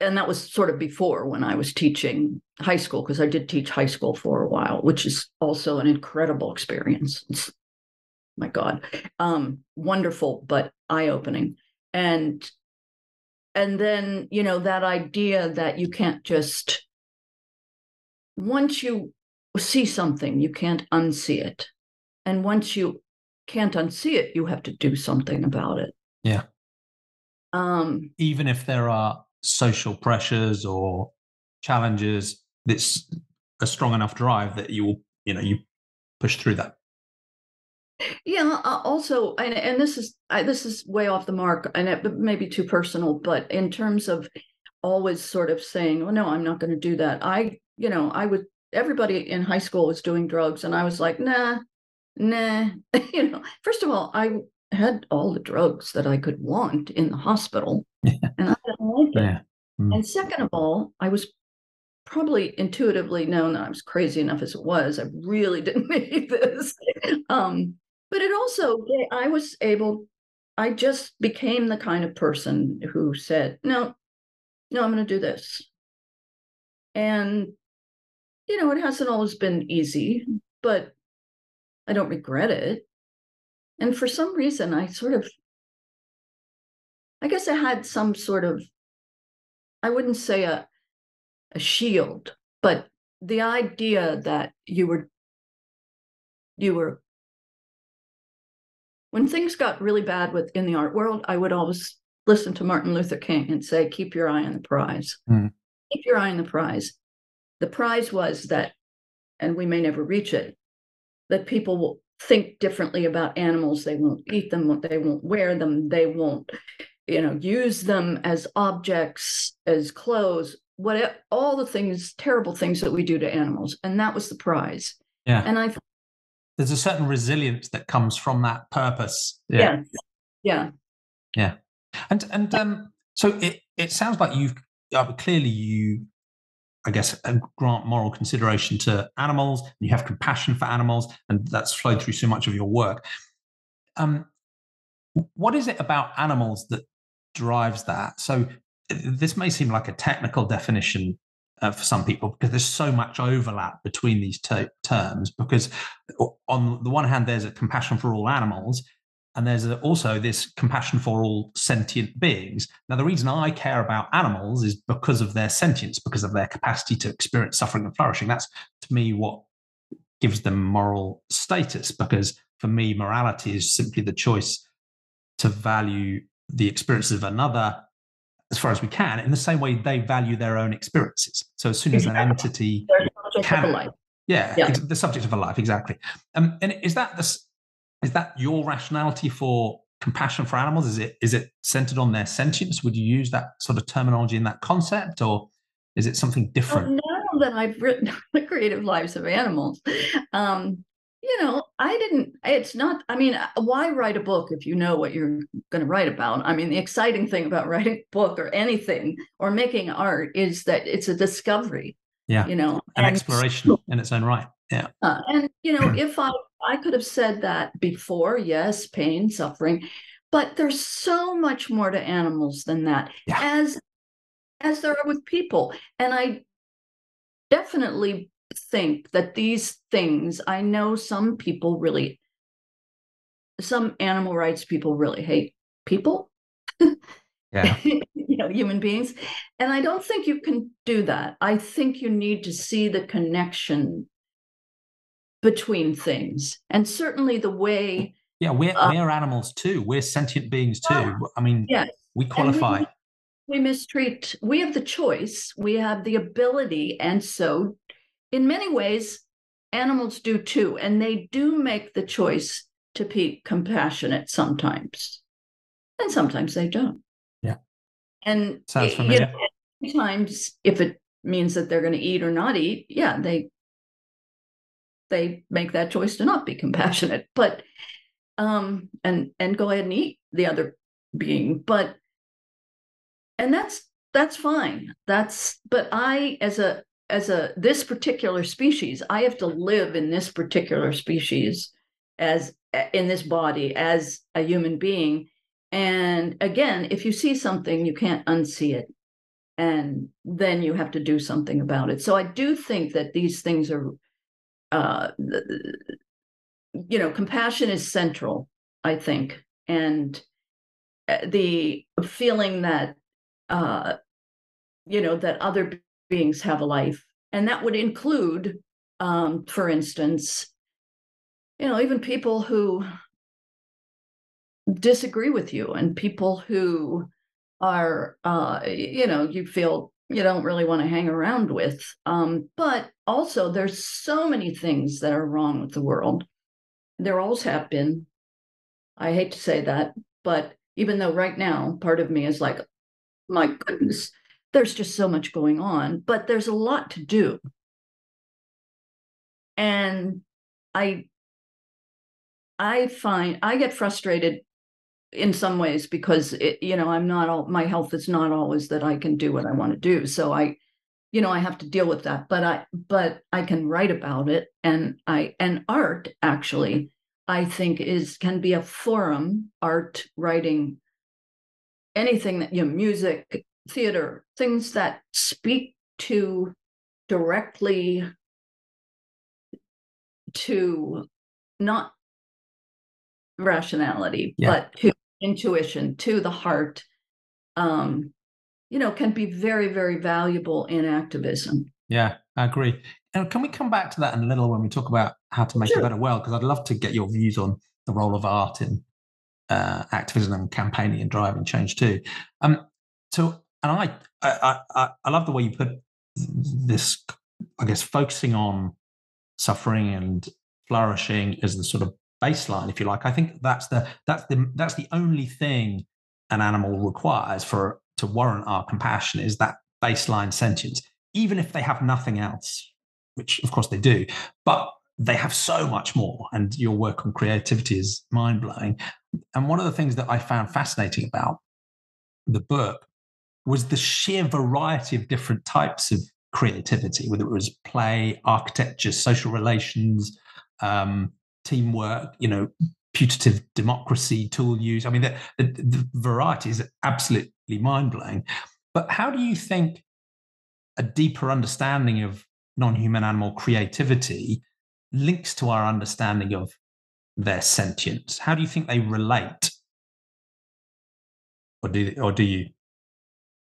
And that was sort of before when I was teaching high school, because I did teach high school for a while, which is also an incredible experience. It's my God, um, wonderful but eye opening. And and then you know that idea that you can't just once you see something, you can't unsee it, and once you can't unsee it, you have to do something about it. Yeah. Um, Even if there are social pressures or challenges, it's a strong enough drive that you will, you know, you push through that. Yeah. Uh, also, and, and this is I, this is way off the mark, and it may be too personal, but in terms of always sort of saying, "Oh no, I'm not going to do that." I, you know, I would. Everybody in high school was doing drugs, and I was like, "Nah, nah." <laughs> you know, first of all, I had all the drugs that I could want in the hospital, <laughs> and I didn't like it. Yeah. Mm. And second of all, I was probably intuitively known that I was crazy enough as it was. I really <laughs> didn't need this. Um, but it also, I was able, I just became the kind of person who said, no, no, I'm going to do this. And, you know, it hasn't always been easy, but I don't regret it. And for some reason, I sort of, I guess I had some sort of, I wouldn't say a, a shield, but the idea that you were, you were when things got really bad within the art world, I would always listen to Martin Luther King and say, keep your eye on the prize. Mm. Keep your eye on the prize. The prize was that, and we may never reach it, that people will think differently about animals. They won't eat them, they won't wear them, they won't, you know, use them as objects, as clothes, what all the things, terrible things that we do to animals. And that was the prize. Yeah. And I there's a certain resilience that comes from that purpose. Yeah. Yeah. Yeah. And and um so it it sounds like you've uh, clearly you I guess uh, grant moral consideration to animals and you have compassion for animals and that's flowed through so much of your work. Um what is it about animals that drives that? So this may seem like a technical definition uh, for some people because there's so much overlap between these ter- terms. Because on the one hand, there's a compassion for all animals, and there's a, also this compassion for all sentient beings. Now, the reason I care about animals is because of their sentience, because of their capacity to experience suffering and flourishing. That's to me what gives them moral status. Because for me, morality is simply the choice to value the experiences of another as far as we can, in the same way they value their own experiences. So as soon as an entity can, yeah, yeah. the subject of a life, exactly. Um, and is that this, is that your rationality for compassion for animals? Is it is it centered on their sentience? Would you use that sort of terminology in that concept, or is it something different? Well, now that I've written <laughs> the creative lives of animals, um, you know, I didn't, it's not, I mean, uh, why write a book if you know what you're going to write about? I mean, the exciting thing about <laughs> writing a book or anything or making art is that it's a discovery. Yeah. You know, an and, exploration <laughs> in its own right. Yeah. Uh, and, you know, <clears throat> if I, I could have said that before, yes, pain, suffering, but there's so much more to animals than that yeah. as, as there are with people. And I definitely think that these things, I know some people really, some animal rights people really hate people. Yeah. <laughs> you know, human beings. And I don't think you can do that. I think you need to see the connection between things. And certainly the way Yeah, we're uh, we're animals too. We're sentient beings too. I mean, yes. we qualify. We, we mistreat. We have the choice. We have the ability, and so, in many ways, animals do too, and they do make the choice to be compassionate sometimes, and sometimes they don't. Yeah, and sounds familiar. You know, sometimes, if it means that they're going to eat or not eat, yeah, they they make that choice to not be compassionate. But um, and and go ahead and eat the other being. But and that's that's fine. That's but I as a as a this particular species, I have to live in this particular species as in this body as a human being. And again, if you see something, you can't unsee it. And then you have to do something about it. So I do think that these things are uh, you know, compassion is central, I think, and uh, the feeling that, uh, you know, that other beings have a life, and that would include, um, for instance, you know, even people who disagree with you and people who are, uh, you know, you feel you don't really want to hang around with. Um, but also, there's so many things that are wrong with the world there always have been. I hate to say that, but even though right now part of me is like, my goodness, there's just so much going on, but there's a lot to do. And I I find I get frustrated in some ways because it, you know, I'm not all my health is not always that I can do what I want to do. So I you know i have to deal with that but i but i can write about it and i and art actually i think is can be a forum art writing anything that you know music theater things that speak to directly to not rationality yeah. but to intuition to the heart um you know, can be very, very valuable in activism. Yeah, I agree. And can we come back to that in a little when we talk about how to make sure. a better world? Because I'd love to get your views on the role of art in uh, activism and campaigning and driving change too. Um, so, and I, I, I, I love the way you put this. I guess focusing on suffering and flourishing as the sort of baseline, if you like. I think that's the that's the that's the only thing an animal requires for to warrant our compassion is that baseline sentience, even if they have nothing else, which of course they do, but they have so much more. And your work on creativity is mind blowing. And one of the things that I found fascinating about the book was the sheer variety of different types of creativity, whether it was play, architecture, social relations, um, teamwork, you know, putative democracy tool use. I mean, the, the, the variety is absolutely mind blowing. But how do you think a deeper understanding of non human animal creativity links to our understanding of their sentience? How do you think they relate? Or do, or do you?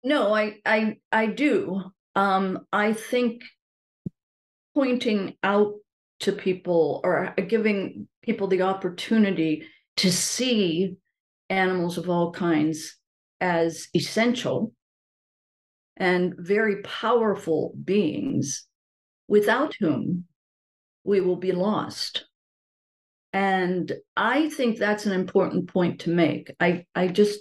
No, I, I, I do. Um, I think pointing out to people or giving people the opportunity to see animals of all kinds as essential and very powerful beings without whom we will be lost. And I think that's an important point to make. I, I just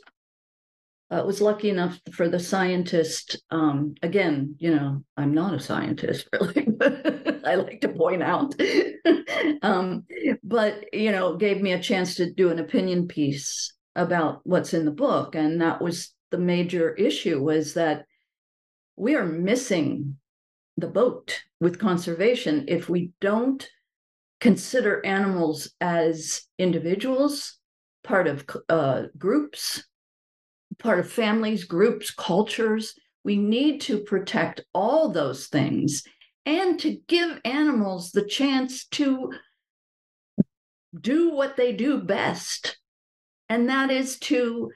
uh, was lucky enough for the scientist. Um, again, you know, I'm not a scientist <laughs> really, I like to point out. <laughs> um, but, you know, gave me a chance to do an opinion piece about what's in the book. And that was the major issue was that we are missing the boat with conservation if we don't consider animals as individuals, part of uh, groups, part of families, groups, cultures. We need to protect all those things and to give animals the chance to do what they do best, and that is to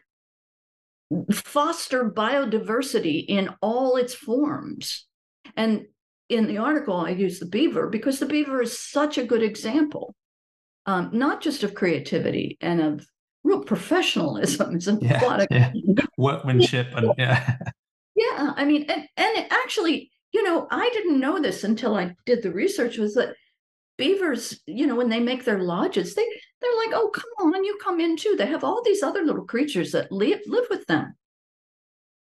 foster biodiversity in all its forms. And in the article, I use the beaver because the beaver is such a good example. um, not just of creativity and of real professionalism. It's a yeah, lot of yeah. <laughs> workmanship and yeah. Yeah, I mean, and, and actually, you know, I didn't know this until I did the research. Was that beavers, you know, when they make their lodges, they they're like, oh, come on, you come in too. They have all these other little creatures that live live with them.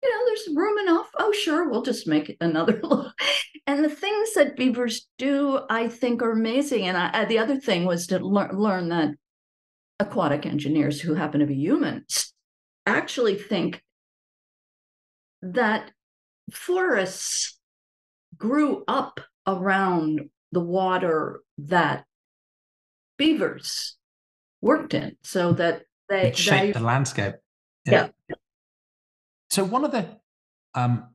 You know, there's room enough. Oh, sure, we'll just make <laughs> another <laughs> little. And the things that beavers do, I think, are amazing. And I, the other thing was to learn learn that aquatic engineers who happen to be humans actually think that forests grew up around the water that beavers worked in so that they it shaped they, the landscape yeah. yeah. so one of the um,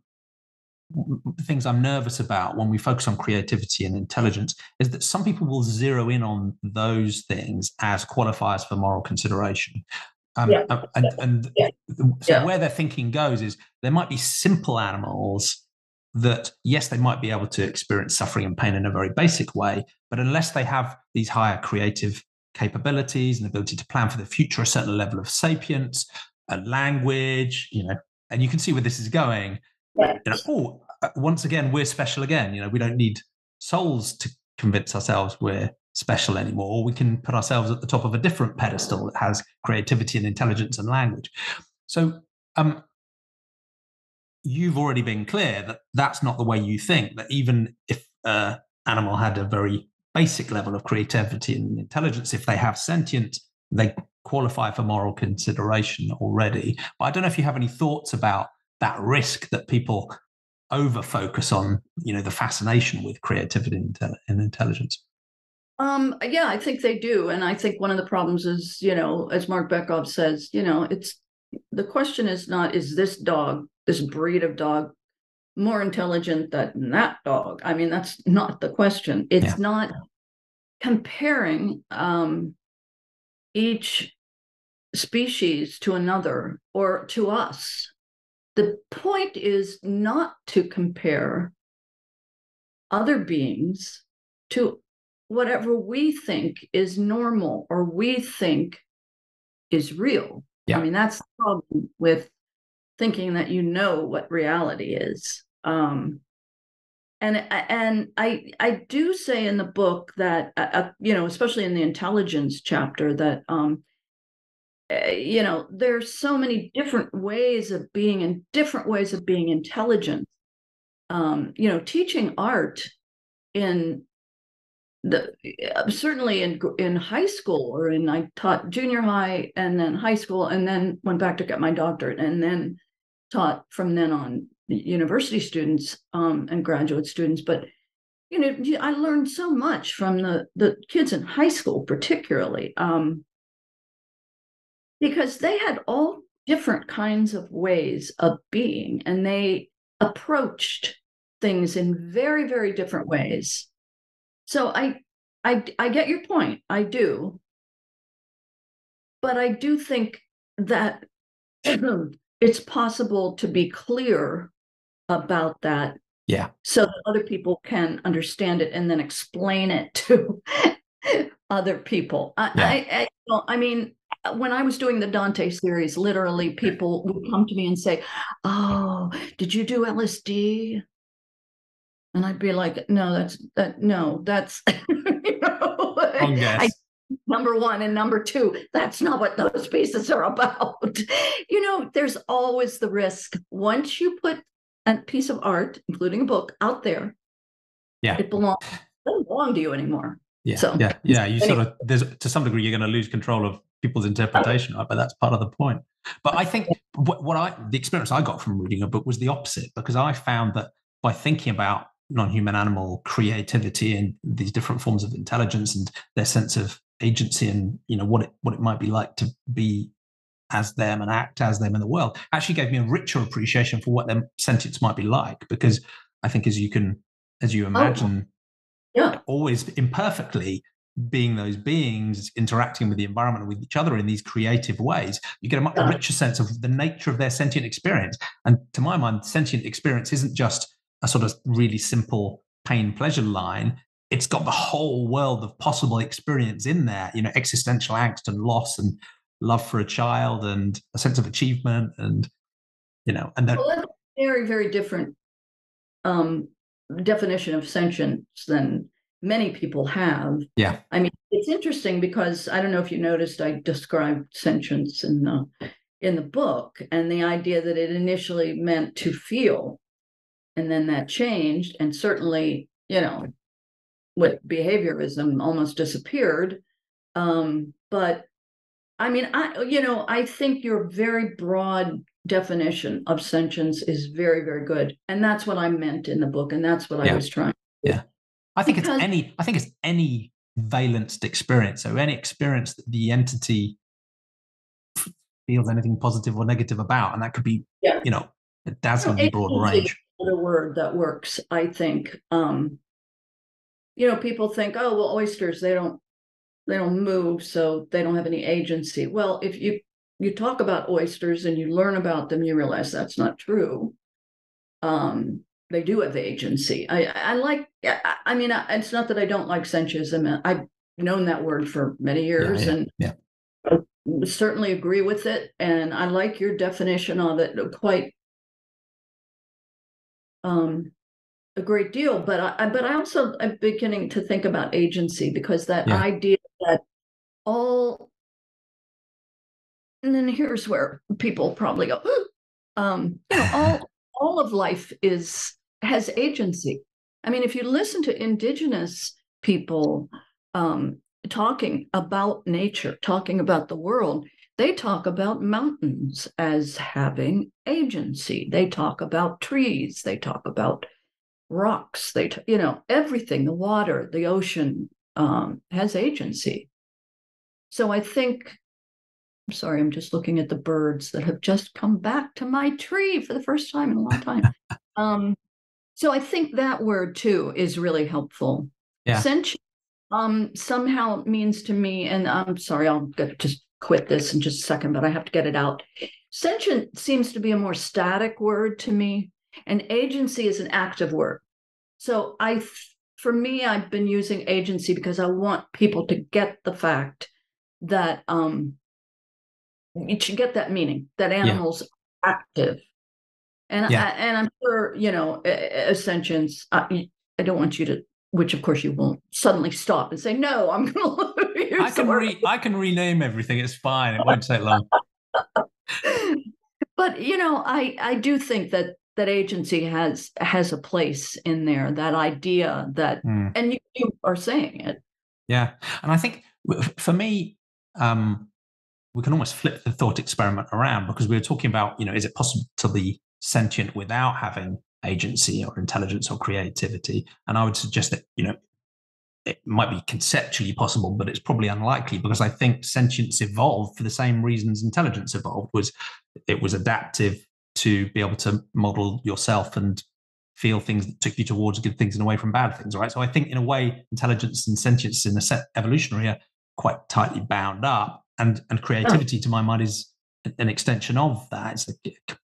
things i'm nervous about when we focus on creativity and intelligence is that some people will zero in on those things as qualifiers for moral consideration um, yeah. and, and yeah. so yeah. where their thinking goes is there might be simple animals that yes they might be able to experience suffering and pain in a very basic way but unless they have these higher creative capabilities and ability to plan for the future a certain level of sapience a language you know and you can see where this is going you know, oh once again we're special again. You know we don't need souls to convince ourselves we're special anymore. We can put ourselves at the top of a different pedestal that has creativity and intelligence and language. So um, you've already been clear that that's not the way you think that even if an animal had a very basic level of creativity and intelligence if they have sentience, they qualify for moral consideration already. But i don't know if you have any thoughts about that risk that people over focus on you know the fascination with creativity and intelligence? Um yeah i think they do and i think one of the problems is you know as Marc Bekoff says you know it's the question is not is this dog this breed of dog more intelligent than that dog? I mean that's not the question. It's yeah. not comparing um, each species to another or to us the point is not to compare other beings to whatever we think is normal or we think is real. Yeah. I mean, that's the problem with thinking that you know what reality is. Um, and and I I do say in the book that uh, uh you know, especially in the intelligence chapter, that um, you know, there's so many different ways of being and different ways of being intelligent. Um, you know, teaching art in the uh, certainly in in high school or in I taught junior high and then high school and then went back to get my doctorate and then taught from then on university students um, and graduate students. But you know, I learned so much from the the kids in high school, particularly um, because they had all different kinds of ways of being, and they approached things in very very different ways so I, I, I get your point. I do, but I do think that <clears throat> it's possible to be clear about that. Yeah. So that other people can understand it and then explain it to <laughs> other people. I, yeah. I, I, I mean, when I was doing the Dante series, literally people would come to me and say, "Oh, did you do LSD?" And I'd be like, no, that's that no, that's <laughs> you know, I, number one and number two, that's not what those pieces are about. <laughs> you know, there's always the risk. Once you put a piece of art, including a book, out there, yeah, it belongs doesn't belong to you anymore. Yeah, so, yeah, yeah. You anyway. sort of there's to some degree you're going to lose control of people's interpretation, right? But that's part of the point. But I think what, what I the experience I got from reading a book was the opposite because I found that by thinking about non-human animal creativity and these different forms of intelligence and their sense of agency and you know what it what it might be like to be as them and act as them in the world actually gave me a richer appreciation for what their sentience might be like because i think as you can as you oh, imagine oh, yeah always imperfectly being those beings interacting with the environment with each other in these creative ways you get a much richer sense of the nature of their sentient experience and to my mind sentient experience isn't just a sort of really simple pain pleasure line it's got the whole world of possible experience in there. You know, existential angst and loss and love for a child and a sense of achievement and you know and that well, very very different um definition of sentience than many people have yeah i mean it's interesting because i don't know if you noticed i described sentience in the in the book and the idea that it initially meant to feel and then that changed and certainly you know with behaviorism almost disappeared um but I mean, I you know, I think your very broad definition of sentience is very, very good. And that's what I meant in the book. And that's what yeah. I was trying. Yeah. I think because, it's any I think it's any valenced experience. So any experience that the entity feels anything positive or negative about. And that could be, yeah. you know, a dazzlingly broad range. The word that works, I think. Um, you know, people think, oh well, oysters, they don't they don't move, so they don't have any agency. Well, if you you talk about oysters and you learn about them, you realize that's not true. Um, they do have agency. I, I like. I mean, it's not that I don't like sentientism. I've known that word for many years, yeah, yeah, and yeah. I certainly agree with it. And I like your definition of it quite um, a great deal. But I, but I also am beginning to think about agency because that idea that all and then here's where people probably go <gasps> um you know all <laughs> all of life is has agency i mean if you listen to indigenous people um talking about nature talking about the world they talk about mountains as having agency they talk about trees they talk about rocks they t- you know everything the water the ocean um, has agency. So I think, I'm sorry, I'm just looking at the birds that have just come back to my tree for the first time in a long time. <laughs> um, so I think that word too is really helpful. Yeah. Sentient um, somehow means to me, and I'm sorry, I'll get, just quit this in just a second, but I have to get it out. Sentient seems to be a more static word to me, and agency is an active word. So I for me, I've been using agency because I want people to get the fact that um, you should get that meaning that animals yeah. active. And yeah. I, and I'm sure you know ascensions. I, I don't want you to, which of course you won't suddenly stop and say no. I'm going <laughs> to. I can re, I can rename everything. It's fine. It won't take long. <laughs> but you know, I I do think that that agency has has a place in there that idea that mm. and you, you, are saying it yeah and i think for me um we can almost flip the thought experiment around because we were talking about you know is it possible to be sentient without having agency or intelligence or creativity and i would suggest that you know it might be conceptually possible but it's probably unlikely because i think sentience evolved for the same reasons intelligence evolved was it was adaptive to be able to model yourself and feel things that took you towards good things and away from bad things, right? So I think in a way, intelligence and sentience in a set evolutionary are quite tightly bound up. And and creativity, to my mind, is an extension of that. It's a,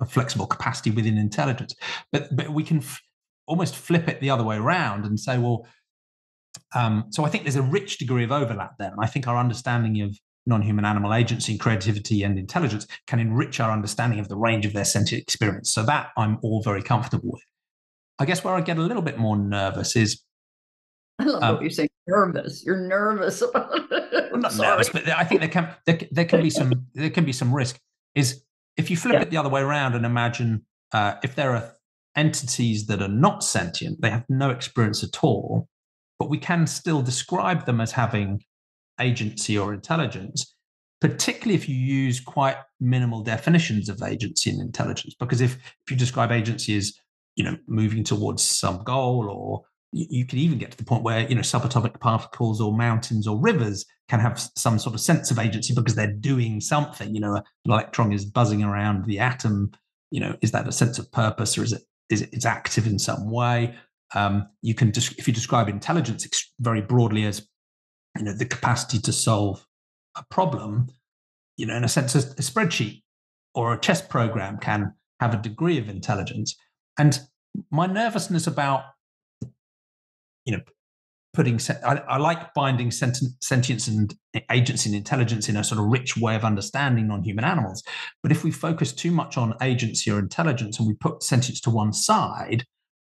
a flexible capacity within intelligence. But but we can f- almost flip it the other way around and say, well, um, so I think there's a rich degree of overlap there. And I think our understanding of non-human animal agency, creativity, and intelligence can enrich our understanding of the range of their sentient experience. So that I'm all very comfortable with. I guess where I get a little bit more nervous is. I love um, what you say. Nervous. You're nervous about it. Well, not <laughs> Sorry. nervous, but I think there can there, there can be some there can be some risk. Is if you flip yeah. it the other way around and imagine uh, if there are entities that are not sentient, they have no experience at all, but we can still describe them as having agency or intelligence, particularly if you use quite minimal definitions of agency and intelligence. Because if, if you describe agency as, you know, moving towards some goal, or you, you could even get to the point where, you know, subatomic particles or mountains or rivers can have some sort of sense of agency because they're doing something. You know, an electron is buzzing around the atom. You know, is that a sense of purpose or is it is it, it's active in some way? Um, you can, just if you describe intelligence very broadly as you know, the capacity to solve a problem, you know, in a sense, a, a spreadsheet or a chess program can have a degree of intelligence. And my nervousness about, you know, putting I, I like binding sentience and agency and intelligence in a sort of rich way of understanding non-human animals. But if we focus too much on agency or intelligence and we put sentience to one side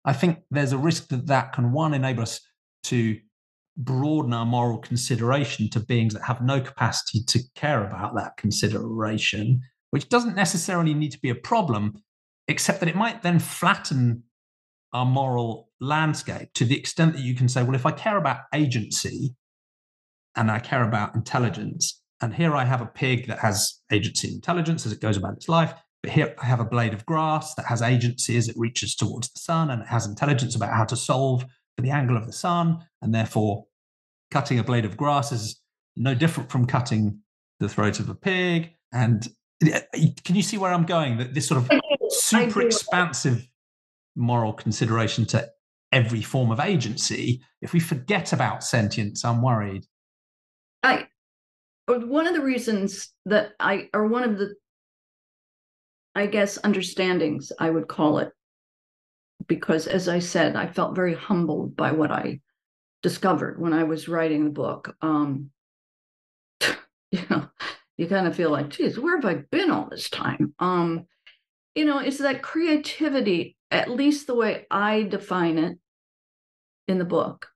i think there's a risk that that can one enable us to broaden our moral consideration to beings that have no capacity to care about that consideration which doesn't necessarily need to be a problem except that it might then flatten our moral landscape to the extent that you can say, well, if I care about agency and I care about intelligence, and here I have a pig that has agency and intelligence as it goes about its life, but here I have a blade of grass that has agency as it reaches towards the sun and it has intelligence about how to solve for the angle of the sun, and therefore cutting a blade of grass is no different from cutting the throat of a pig. And can you see where I'm going? That this sort of super expansive moral consideration to every form of agency, if we forget about sentience, I'm worried. I one of the reasons that I or one of the I guess understandings I would call it because as I said, I felt very humbled by what I discovered when I was writing the book. Um, <laughs> you know, you kind of feel like, geez, where have I been all this time? Um, you know, it's that creativity, at least the way I define it in the book,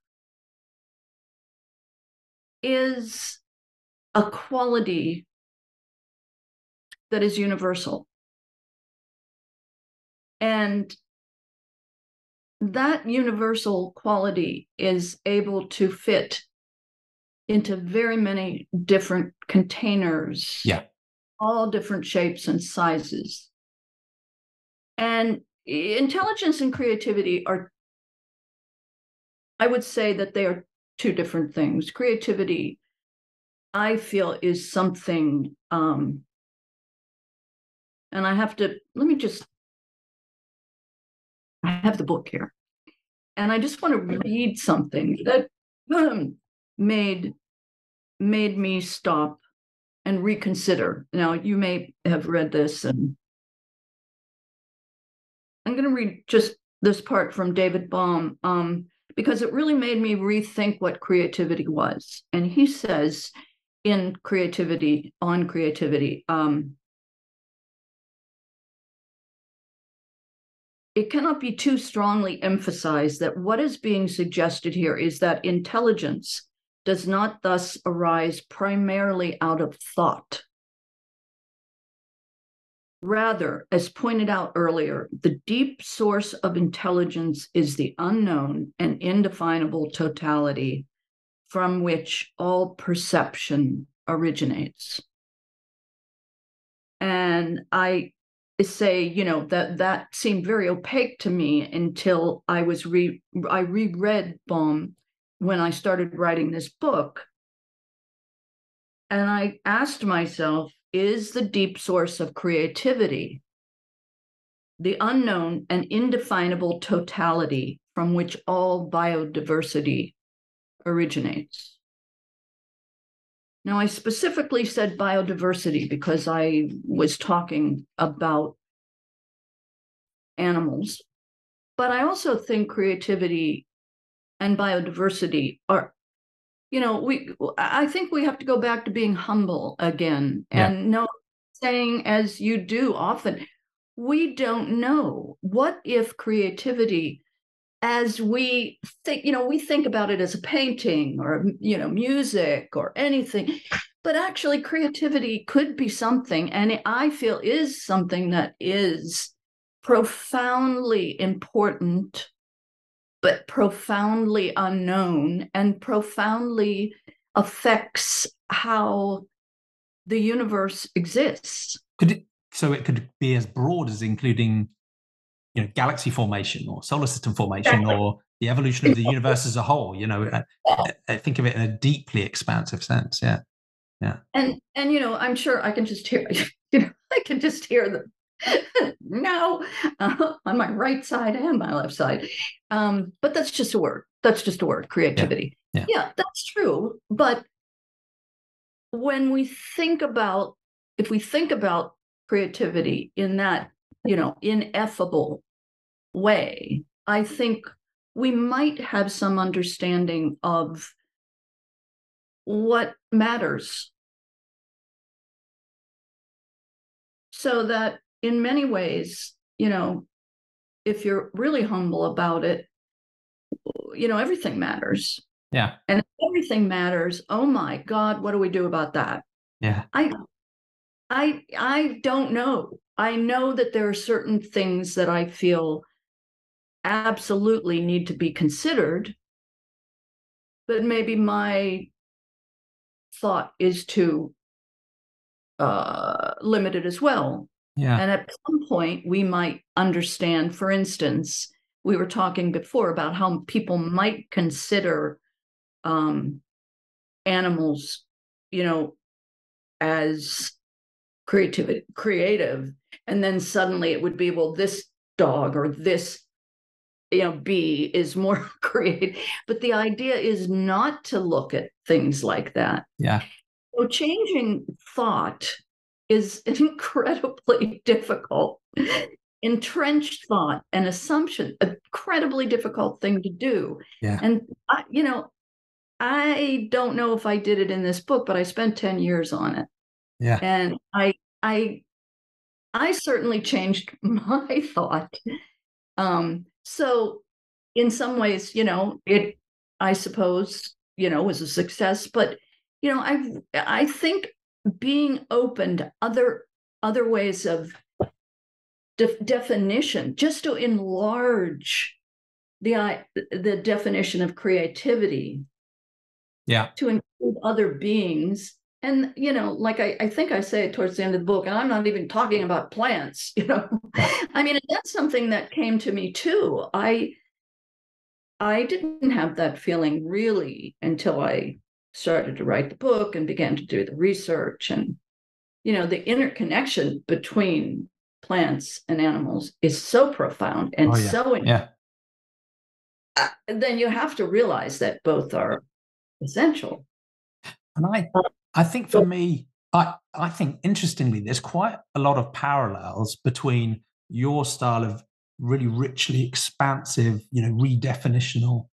is a quality that is universal. And that universal quality is able to fit into very many different containers. Yeah. All different shapes and sizes. And intelligence and creativity are, I would say that they are two different things. Creativity, I feel, is something, um, and I have to, let me just, I have the book here. And I just want to read something that um, made made me stop and reconsider. Now, you may have read this and I'm going to read just this part from David Bohm um, because it really made me rethink what creativity was. And he says in creativity, on creativity, um, it cannot be too strongly emphasized that what is being suggested here is that intelligence does not thus arise primarily out of thought Rather, as pointed out earlier, the deep source of intelligence is the unknown and indefinable totality from which all perception originates. And I say, you know, that that seemed very opaque to me until I was re I reread Bohm when I started writing this book. And I asked myself, is the deep source of creativity, the unknown and indefinable totality from which all biodiversity originates. Now, I specifically said biodiversity because I was talking about animals, but I also think creativity and biodiversity are you know, we I think we have to go back to being humble again and yeah. no saying as you do often, we don't know. What if creativity as we think, you know, we think about it as a painting or you know, music or anything, but actually creativity could be something and I feel is something that is profoundly important but profoundly unknown and profoundly affects how the universe exists. Could it, so it could be as broad as including, you know, galaxy formation or solar system formation or the evolution of the universe as a whole. You know, uh, I, I uh, think of it in a deeply expansive sense. Yeah, yeah. And and you know, I'm sure I can just hear. <laughs> You know, I can just hear the <laughs> no, uh, on my right side and my left side. Um, but that's just a word. That's just a word, creativity. Yeah. yeah. yeah, that's true. But when we think about, if we think about creativity in that, you know, ineffable way, I think we might have some understanding of what matters. So that in many ways, you know, if you're really humble about it, you know, everything matters. Yeah. And everything matters. Oh my God, what do we do about that? Yeah. I I I don't know. I know that there are certain things that I feel absolutely need to be considered, but maybe my thought is too uh, limited as well. Yeah. And at some point, we might understand, for instance, we were talking before about how people might consider um, animals, you know, as creativity, creative, and then suddenly it would be, well, this dog or this, you know, bee is more <laughs> creative. But the idea is not to look at things like that. Yeah. So changing thought is <laughs> incredibly difficult. Entrenched thought and assumption, incredibly difficult thing to do. Yeah. And I, you know, I don't know if I did it in this book, but I spent 10 years on it. Yeah. And I I I certainly changed <laughs> my thought. Um, so in some ways, you know, it I suppose, you know, was a success, but you know, I I think being open to other other ways of de- definition just to enlarge the the definition of creativity. Yeah. To include other beings. And you know like I, I think i say it towards the end of the book and i'm not even talking about plants <laughs> you know. I mean that's something that came to me too. I i didn't have that feeling really until i started to write the book and began to do the research and you know the interconnection between plants and animals is so profound and oh, yeah. so yeah uh, then you have to realize that both are essential and i i think for me i i think interestingly there's quite a lot of parallels between your style of really richly expansive you know redefinitional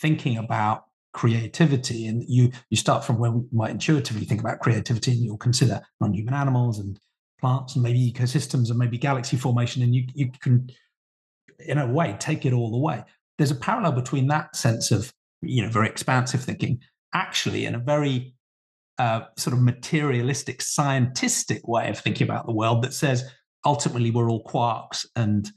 thinking about creativity. And you you start from where we might intuitively think about creativity and you'll consider non-human animals and plants and maybe ecosystems and maybe galaxy formation and you you can in a way take it all the way there's a parallel between that sense of you know very expansive thinking actually in a very uh, sort of materialistic scientistic way of thinking about the world that says ultimately we're all quarks and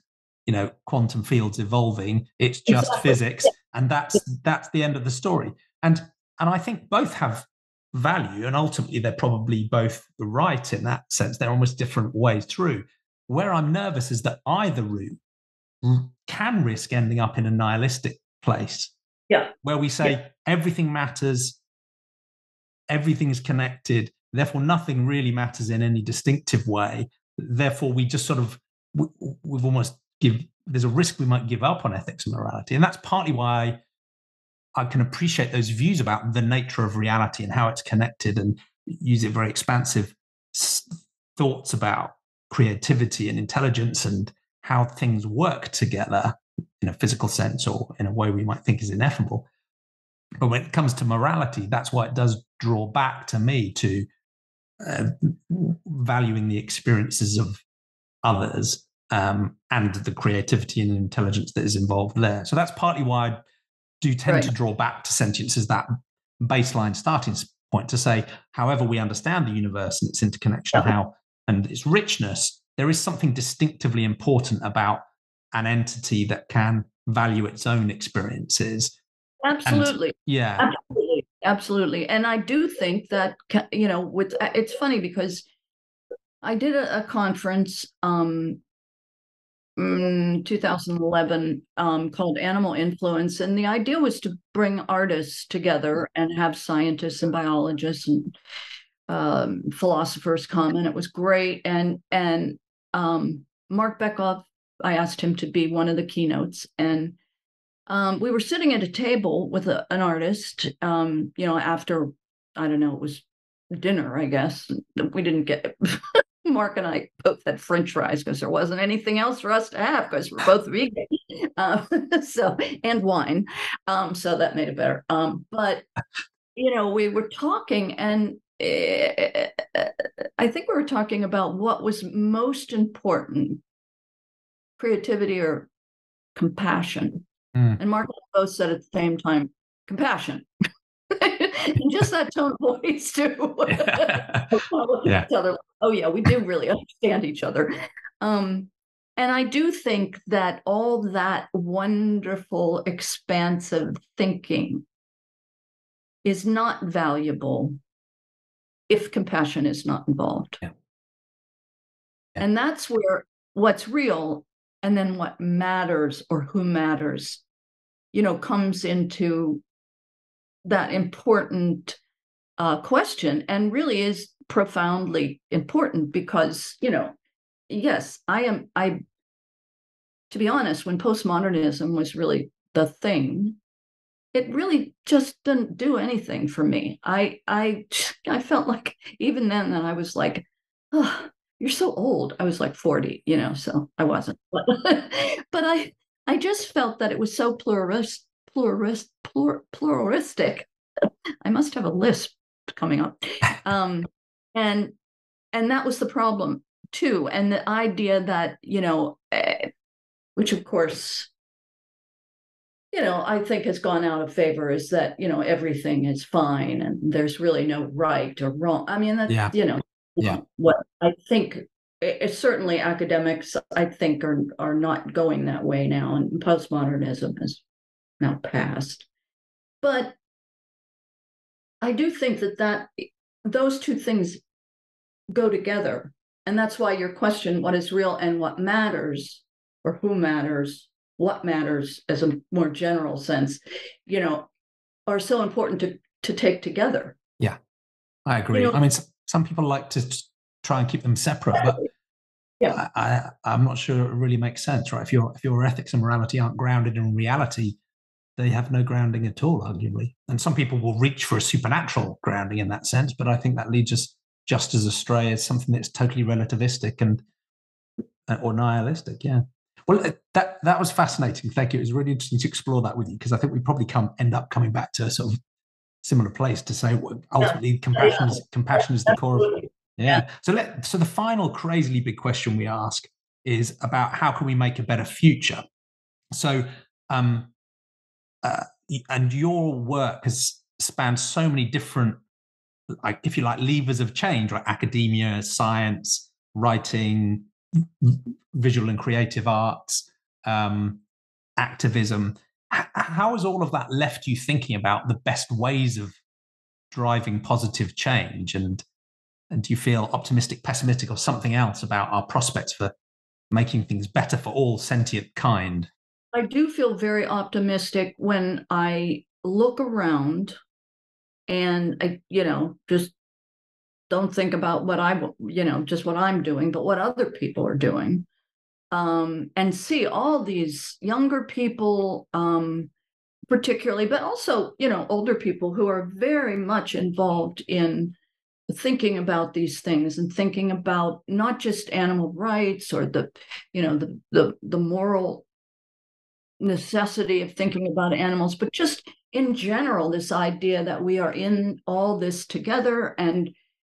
you know quantum fields evolving. It's just exactly. physics and that's that's the end of the story. And and i think both have value and ultimately they're probably both right in that sense. They're almost different ways through. Where i'm nervous is that either route can risk ending up in a nihilistic place yeah. where we say yeah. everything matters everything is connected therefore nothing really matters in any distinctive way. Therefore we just sort of we've almost give there's a risk we might give up on ethics and morality. And that's partly why i can appreciate those views about the nature of reality and how it's connected and use it very expansive thoughts about creativity and intelligence and how things work together in a physical sense or in a way we might think is ineffable. But when it comes to morality that's why it does draw back to me to uh, valuing the experiences of others um, and the creativity and intelligence that is involved there. So that's partly why I do tend right. to draw back to sentience as that baseline starting point to say, however we understand the universe and its interconnection, how and its richness, there is something distinctively important about an entity that can value its own experiences. Absolutely. And, yeah. Absolutely. Absolutely. And I do think that you know, with it's funny because I did a, a conference um, Mm, 2011 um, called Animal Influence. And the idea was to bring artists together and have scientists and biologists and um, philosophers come. And it was great. And, and um, Marc Bekoff, I asked him to be one of the keynotes. And um, we were sitting at a table with a, an artist, um, you know, after, I don't know, it was dinner, I guess. We didn't get <laughs> Marc and I both had French fries because there wasn't anything else for us to have because we're both vegan. <laughs> Uh, <laughs> so and wine, um, so that made it better. Um, but you know, we were talking, and uh, I think we were talking about what was most important: creativity or compassion. Mm. And Marc and I both said at the same time, compassion. <laughs> and just that tone of voice too. yeah. Other, oh yeah, we do really understand each other. Um, and I do think that all that wonderful, expansive thinking is not valuable if compassion is not involved. Yeah. Yeah. And that's where what's real and then what matters or who matters, you know, comes into that important uh, question and really is profoundly important because you know yes i am i to be honest when postmodernism was really the thing it really just didn't do anything for me i i <laughs> i felt like even then that i was like oh you're so old i was like 40 you know so i wasn't <laughs> but, i i just felt that it was so pluralist pluralist, plur, pluralistic. I must have a lisp coming up. Um, and and that was the problem too. And the idea that, you know, uh, which of course, you know, I think has gone out of favor is that, you know, everything is fine and there's really no right or wrong. I mean, that's, yeah. you know, yeah. what I think it's certainly academics I think are are not going that way now, and postmodernism is now passed. But I do think that that those two things go together. And that's why your question, what is real and what matters, or who matters, what matters as a more general sense, you know, are so important to, to take together. Yeah, I agree. You know, I mean, some people like to try and keep them separate, but yeah. I, am not sure it really makes sense, right? If your if your ethics and morality aren't grounded in reality, they have no grounding at all, arguably. And some people will reach for a supernatural grounding in that sense, but I think that leads us just as astray as something that's totally relativistic and uh, or nihilistic. Yeah. Well, uh, that that was fascinating. Thank you. It was really interesting to explore that with you because I think we probably come end up coming back to a sort of similar place to say ultimately compassion is compassion is the core of it. yeah. So let so the final crazily big question we ask is about how can we make a better future. So um, uh, and your work has spanned so many different, like if you like, levers of change, like academia, science, writing, visual and creative arts, um, activism. H- how has all of that left you thinking about the best ways of driving positive change? And and do you feel optimistic, pessimistic, or something else about our prospects for making things better for all sentient kind? I do feel very optimistic when I look around and I, you know, just don't think about what I, you know, just what I'm doing, but what other people are doing. Um, and see all these younger people, um, particularly, but also, you know, older people who are very much involved in thinking about these things and thinking about not just animal rights or the, you know, the the the moral necessity of thinking about animals, but just in general, this idea that we are in all this together and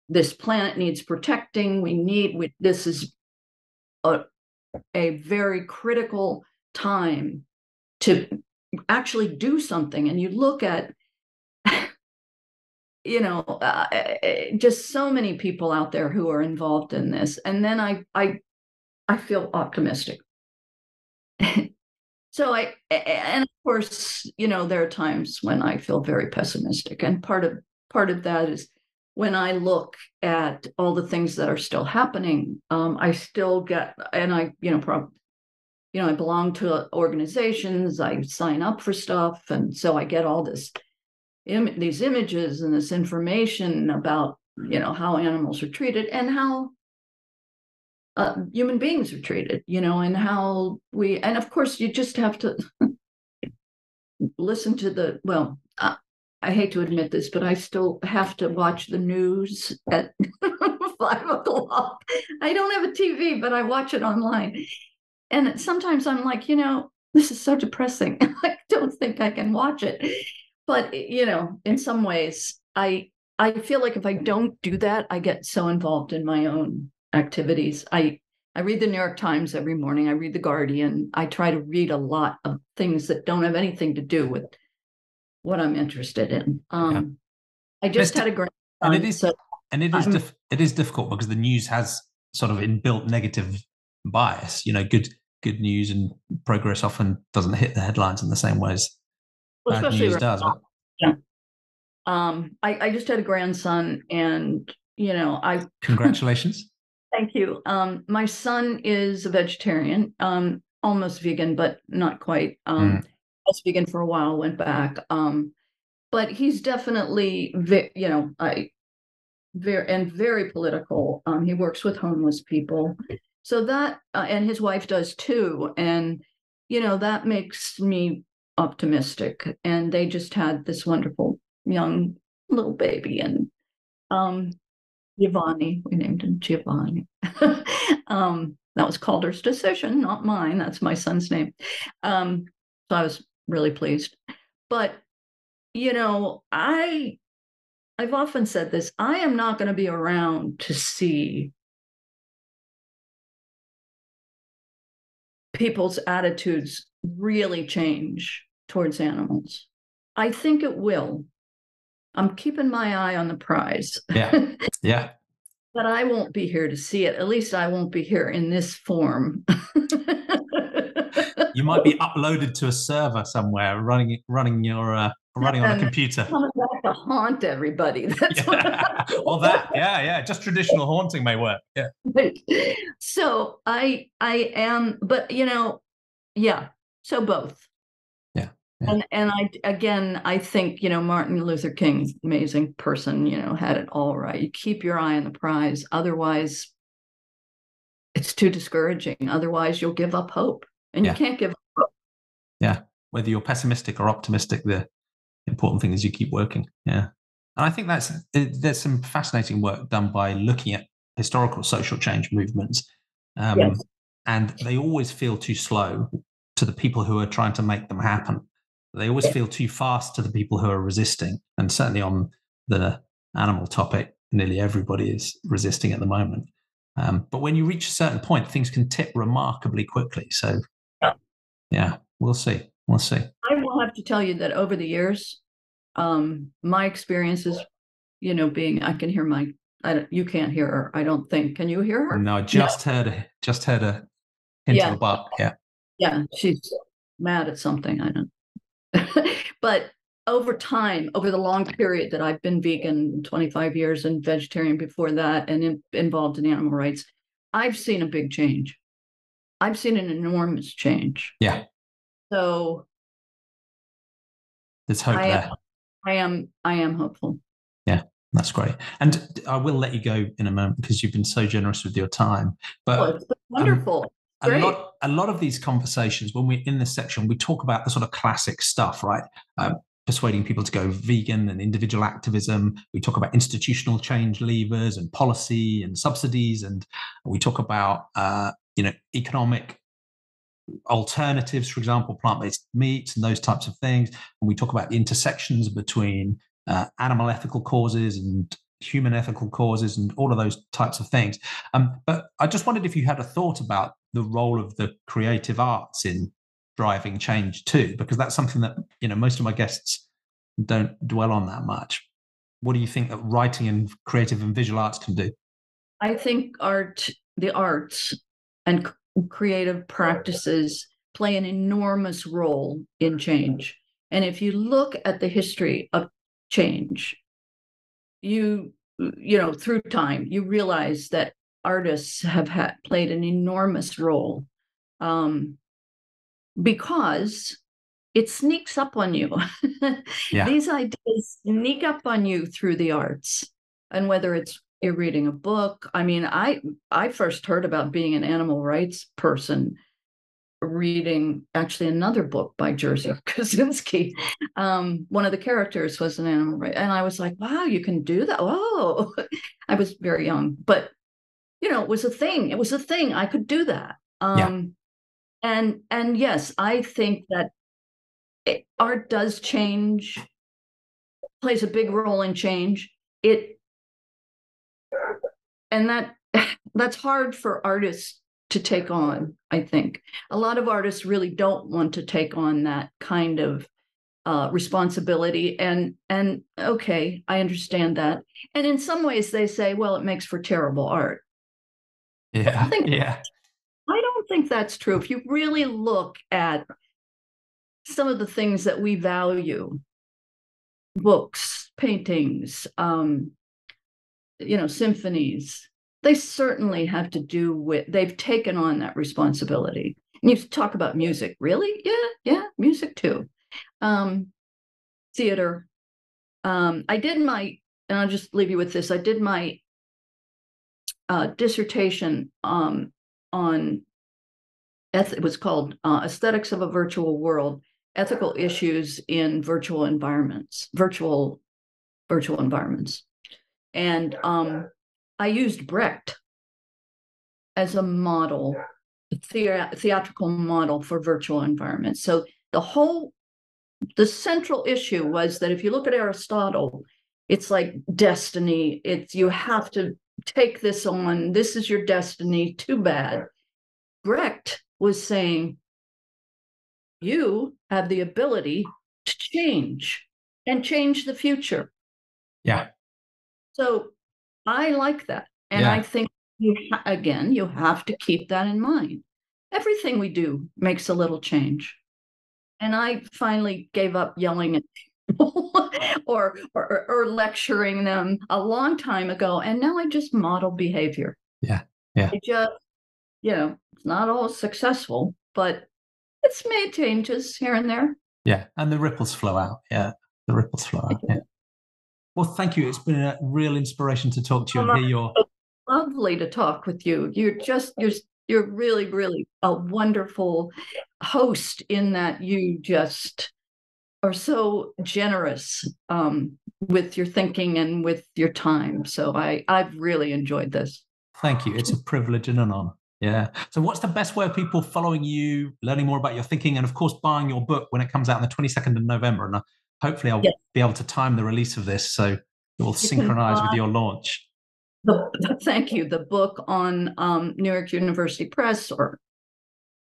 this planet needs protecting. We need, we, this is a, a very critical time to actually do something. And you look at, <laughs> you know, uh, just so many people out there who are involved in this. And then I, I, I feel optimistic. So I, and of course, you know, there are times when I feel very pessimistic, and part of part of that is when I look at all the things that are still happening. Um, I still get, and I, you know, prob- you know, I belong to organizations. I sign up for stuff, and so I get all this, Im- these images and this information about, you know, how animals are treated and how uh, human beings are treated, you know, and how we, and of course, you just have to <laughs> listen to the, well, uh, I hate to admit this, but I still have to watch the news at <laughs> five o'clock. I don't have a TV, but I watch it online. And sometimes I'm like, you know, this is so depressing. <laughs> I don't think I can watch it. But you know, in some ways, I I feel like if I don't do that, I get so involved in my own activities. I I read the New York Times every morning. I read the Guardian. I try to read a lot of things that don't have anything to do with what I'm interested in. Um, yeah. I just had a grandson, and it is so and it is dif- it is difficult because the news has sort of inbuilt negative bias. You know, good good news and progress often doesn't hit the headlines in the same ways well, bad news does. But... Yeah. Um, I, I just had a grandson, and you know, I congratulations. Thank you. Um, my son is a vegetarian, um, almost vegan, but not quite. Um, mm. was vegan for a while, went back. Um, but he's definitely, vi- you know, I very and very political. Um, he works with homeless people, so that uh, and his wife does too, and you know that makes me optimistic. And they just had this wonderful young little baby, and um, Giovanni, we named him Giovanni. <laughs> um, that was Calder's decision, not mine. That's my son's name. Um, so I was really pleased. But you know, I I've often said this, I am not going to be around to see people's attitudes really change towards animals. I think it will. I'm keeping my eye on the prize. Yeah. Yeah. <laughs> but I won't be here to see it. At least I won't be here in this form. <laughs> you might be uploaded to a server somewhere running running your uh, running on a computer. <laughs> Coming back to haunt everybody. That's yeah. well, that yeah, yeah, just traditional haunting may work. Yeah. So I I am, but you know, yeah. So both. Yeah. And and I again I think you know Martin Luther King, amazing person, you know, had it all right. You keep your eye on the prize, otherwise it's too discouraging. Otherwise you'll give up hope, and yeah. you can't give up hope. Yeah, whether you're pessimistic or optimistic, the important thing is you keep working. Yeah. And I think that's there's some fascinating work done by looking at historical social change movements. Um, yes. And they always feel too slow to the people who are trying to make them happen. They always feel too fast to the people who are resisting. And certainly on the animal topic, nearly everybody is resisting at the moment. Um, but when you reach a certain point, things can tip remarkably quickly. So, yeah, yeah we'll see. We'll see. I will have to tell you that over the years, um, my experiences, you know, being I can hear my I don't, you can't hear her. I don't think. Can you hear her? No, I just no. heard a, just heard a hint yeah. of a bark. Yeah. Yeah, she's mad at something. I don't. <laughs> but over time, over the long period that I've been vegan, 25 years, and vegetarian before that, and in, involved in animal rights, I've seen a big change. I've seen an enormous change. Yeah. So there's hope I there. Am, I am I am hopeful. Yeah, that's great. And I will let you go in a moment because you've been so generous with your time. But oh, wonderful. Um, a lot, a lot of these conversations, when we're in this section, we talk about the sort of classic stuff, right? Um, persuading people to go vegan and individual activism. We talk about institutional change levers and policy and subsidies, and we talk about uh, you know economic alternatives, for example, plant-based meats and those types of things. And we talk about the intersections between uh, animal ethical causes and human ethical causes and all of those types of things. Um, but I just wondered if you had a thought about the role of the creative arts in driving change too, because that's something that you know most of my guests don't dwell on that much. What do you think that writing and creative and visual arts can do? I think art, the arts, and creative practices play an enormous role in change. And if you look at the history of change, you you know through time you realize that artists have had played an enormous role um, because it sneaks up on you. <laughs> yeah. These ideas sneak up on you through the arts, and whether it's you're reading a book. I mean, I I first heard about being an animal rights person reading actually another book by Jerzy <laughs> Kosinski. Um, one of the characters was an animal, right, and I was like, "Wow, you can do that!" Oh, <laughs> I was very young, but you know, it was a thing. It was a thing. I could do that. Um, yeah. And and yes, I think that it, art does change, plays a big role in change. It and that <laughs> that's hard for artists to take on. I think a lot of artists really don't want to take on that kind of uh, responsibility and and okay i understand that and in some ways they say well it makes for terrible art yeah. I think, yeah. I don't think that's true. If you really look at some of the things that we value, books, paintings, um, you know, symphonies, they certainly have to do with, they've taken on that responsibility. And you talk about music, really? Yeah, yeah, music too. Um, theater. Um, I did my, and I'll just leave you with this. I did my uh, dissertation um, on it was called uh, aesthetics of a virtual world ethical issues in virtual environments virtual virtual environments. And um, i used brecht as a model a the- theatrical model for virtual environments. So the whole the central issue was that if you look at aristotle it's like destiny it's you have to take this on. This is your destiny. Too bad. Brecht was saying, you have the ability to change and change the future. Yeah. So I like that. And yeah. I think, you ha- again, you have to keep that in mind. Everything we do makes a little change. And I finally gave up yelling at <laughs> or, or or lecturing them a long time ago and now i just model behavior. Yeah yeah. I just you know it's not all successful but it's made changes here and there. Yeah and the ripples flow out. Yeah the ripples flow out yeah. <laughs> Well thank you. It's been a real inspiration to talk to you and hear your <laughs> lovely to talk with you. You're just you're you're really really a wonderful host in that you just are so generous um, with your thinking and with your time. So I I've really enjoyed this. Thank you. It's a privilege and an honor. Yeah. So what's the best way of people following you, learning more about your thinking, and of course buying your book when it comes out on the 22nd of November? And uh, hopefully I'll yes. be able to time the release of this so it will you synchronize with <laughs> your launch. The, thank you. The book on um, New York University Press or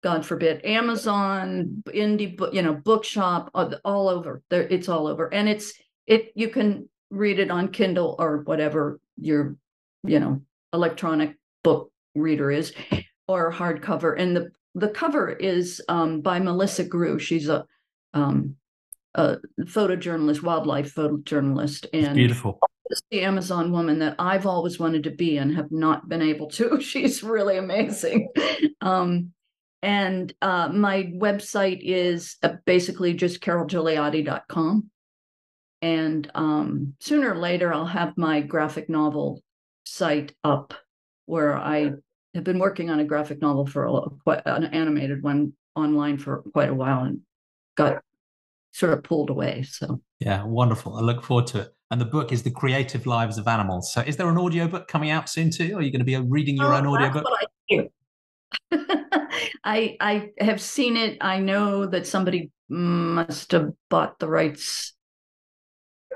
God forbid, Amazon, indie book, you know, bookshop, all over. There, it's all over, and it's it. You can read it on Kindle or whatever your, you know, electronic book reader is, or hardcover. And the the cover is um, by Melissa Groo. She's a um, a photojournalist, wildlife photojournalist, and beautiful. The Amazon woman that I've always wanted to be and have not been able to. <laughs> She's really amazing. Um, and uh, my website is uh, basically just carolgigliotti.com. And um, sooner or later, I'll have my graphic novel site up where I have been working on a graphic novel for a, an animated one online for quite a while and got sort of pulled away. So, yeah, wonderful. I look forward to it. And the book is The Creative Lives of Animals. So, is there an audiobook coming out soon too? Or are you going to be reading your oh, own audiobook? <laughs> I I have seen it. I know that somebody must have bought the rights.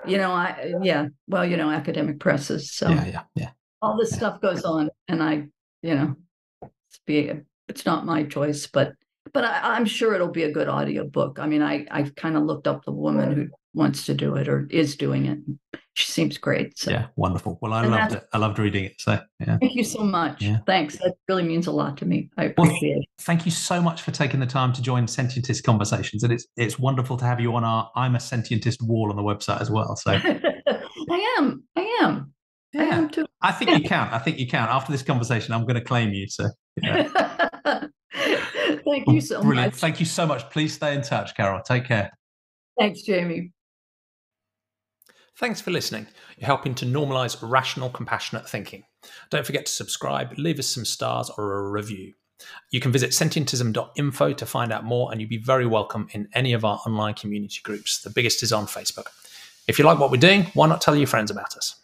You know, I yeah. Well, you know, academic presses. So yeah, yeah, yeah. All this yeah. stuff goes on, and I, you know, it's be it's not my choice, but but I, am sure it'll be a good audio book. I mean, I I've kind of looked up the woman who wants to do it or is doing it. She seems great. So. Yeah, wonderful. Well, I and loved it. I loved reading it. So, yeah. Thank you so much. Yeah. Thanks. That really means a lot to me. I appreciate well, it. Thank you so much for taking the time to join Sentientist Conversations. And it's it's wonderful to have you on our I'm a Sentientist wall on the website as well. So <laughs> I am. I am. Yeah. I am too. I think you can. I think you can. After this conversation, I'm going to claim you. So yeah. <laughs> Thank you oh, so Brilliant. much. Thank you so much. Please stay in touch, Carol. Take care. Thanks, Jamie. Thanks for listening. You're helping to normalize rational, compassionate thinking. Don't forget to subscribe, leave us some stars or a review. You can visit sentientism.info to find out more, and you'd be very welcome in any of our online community groups. The biggest is on Facebook. If you like what we're doing, why not tell your friends about us?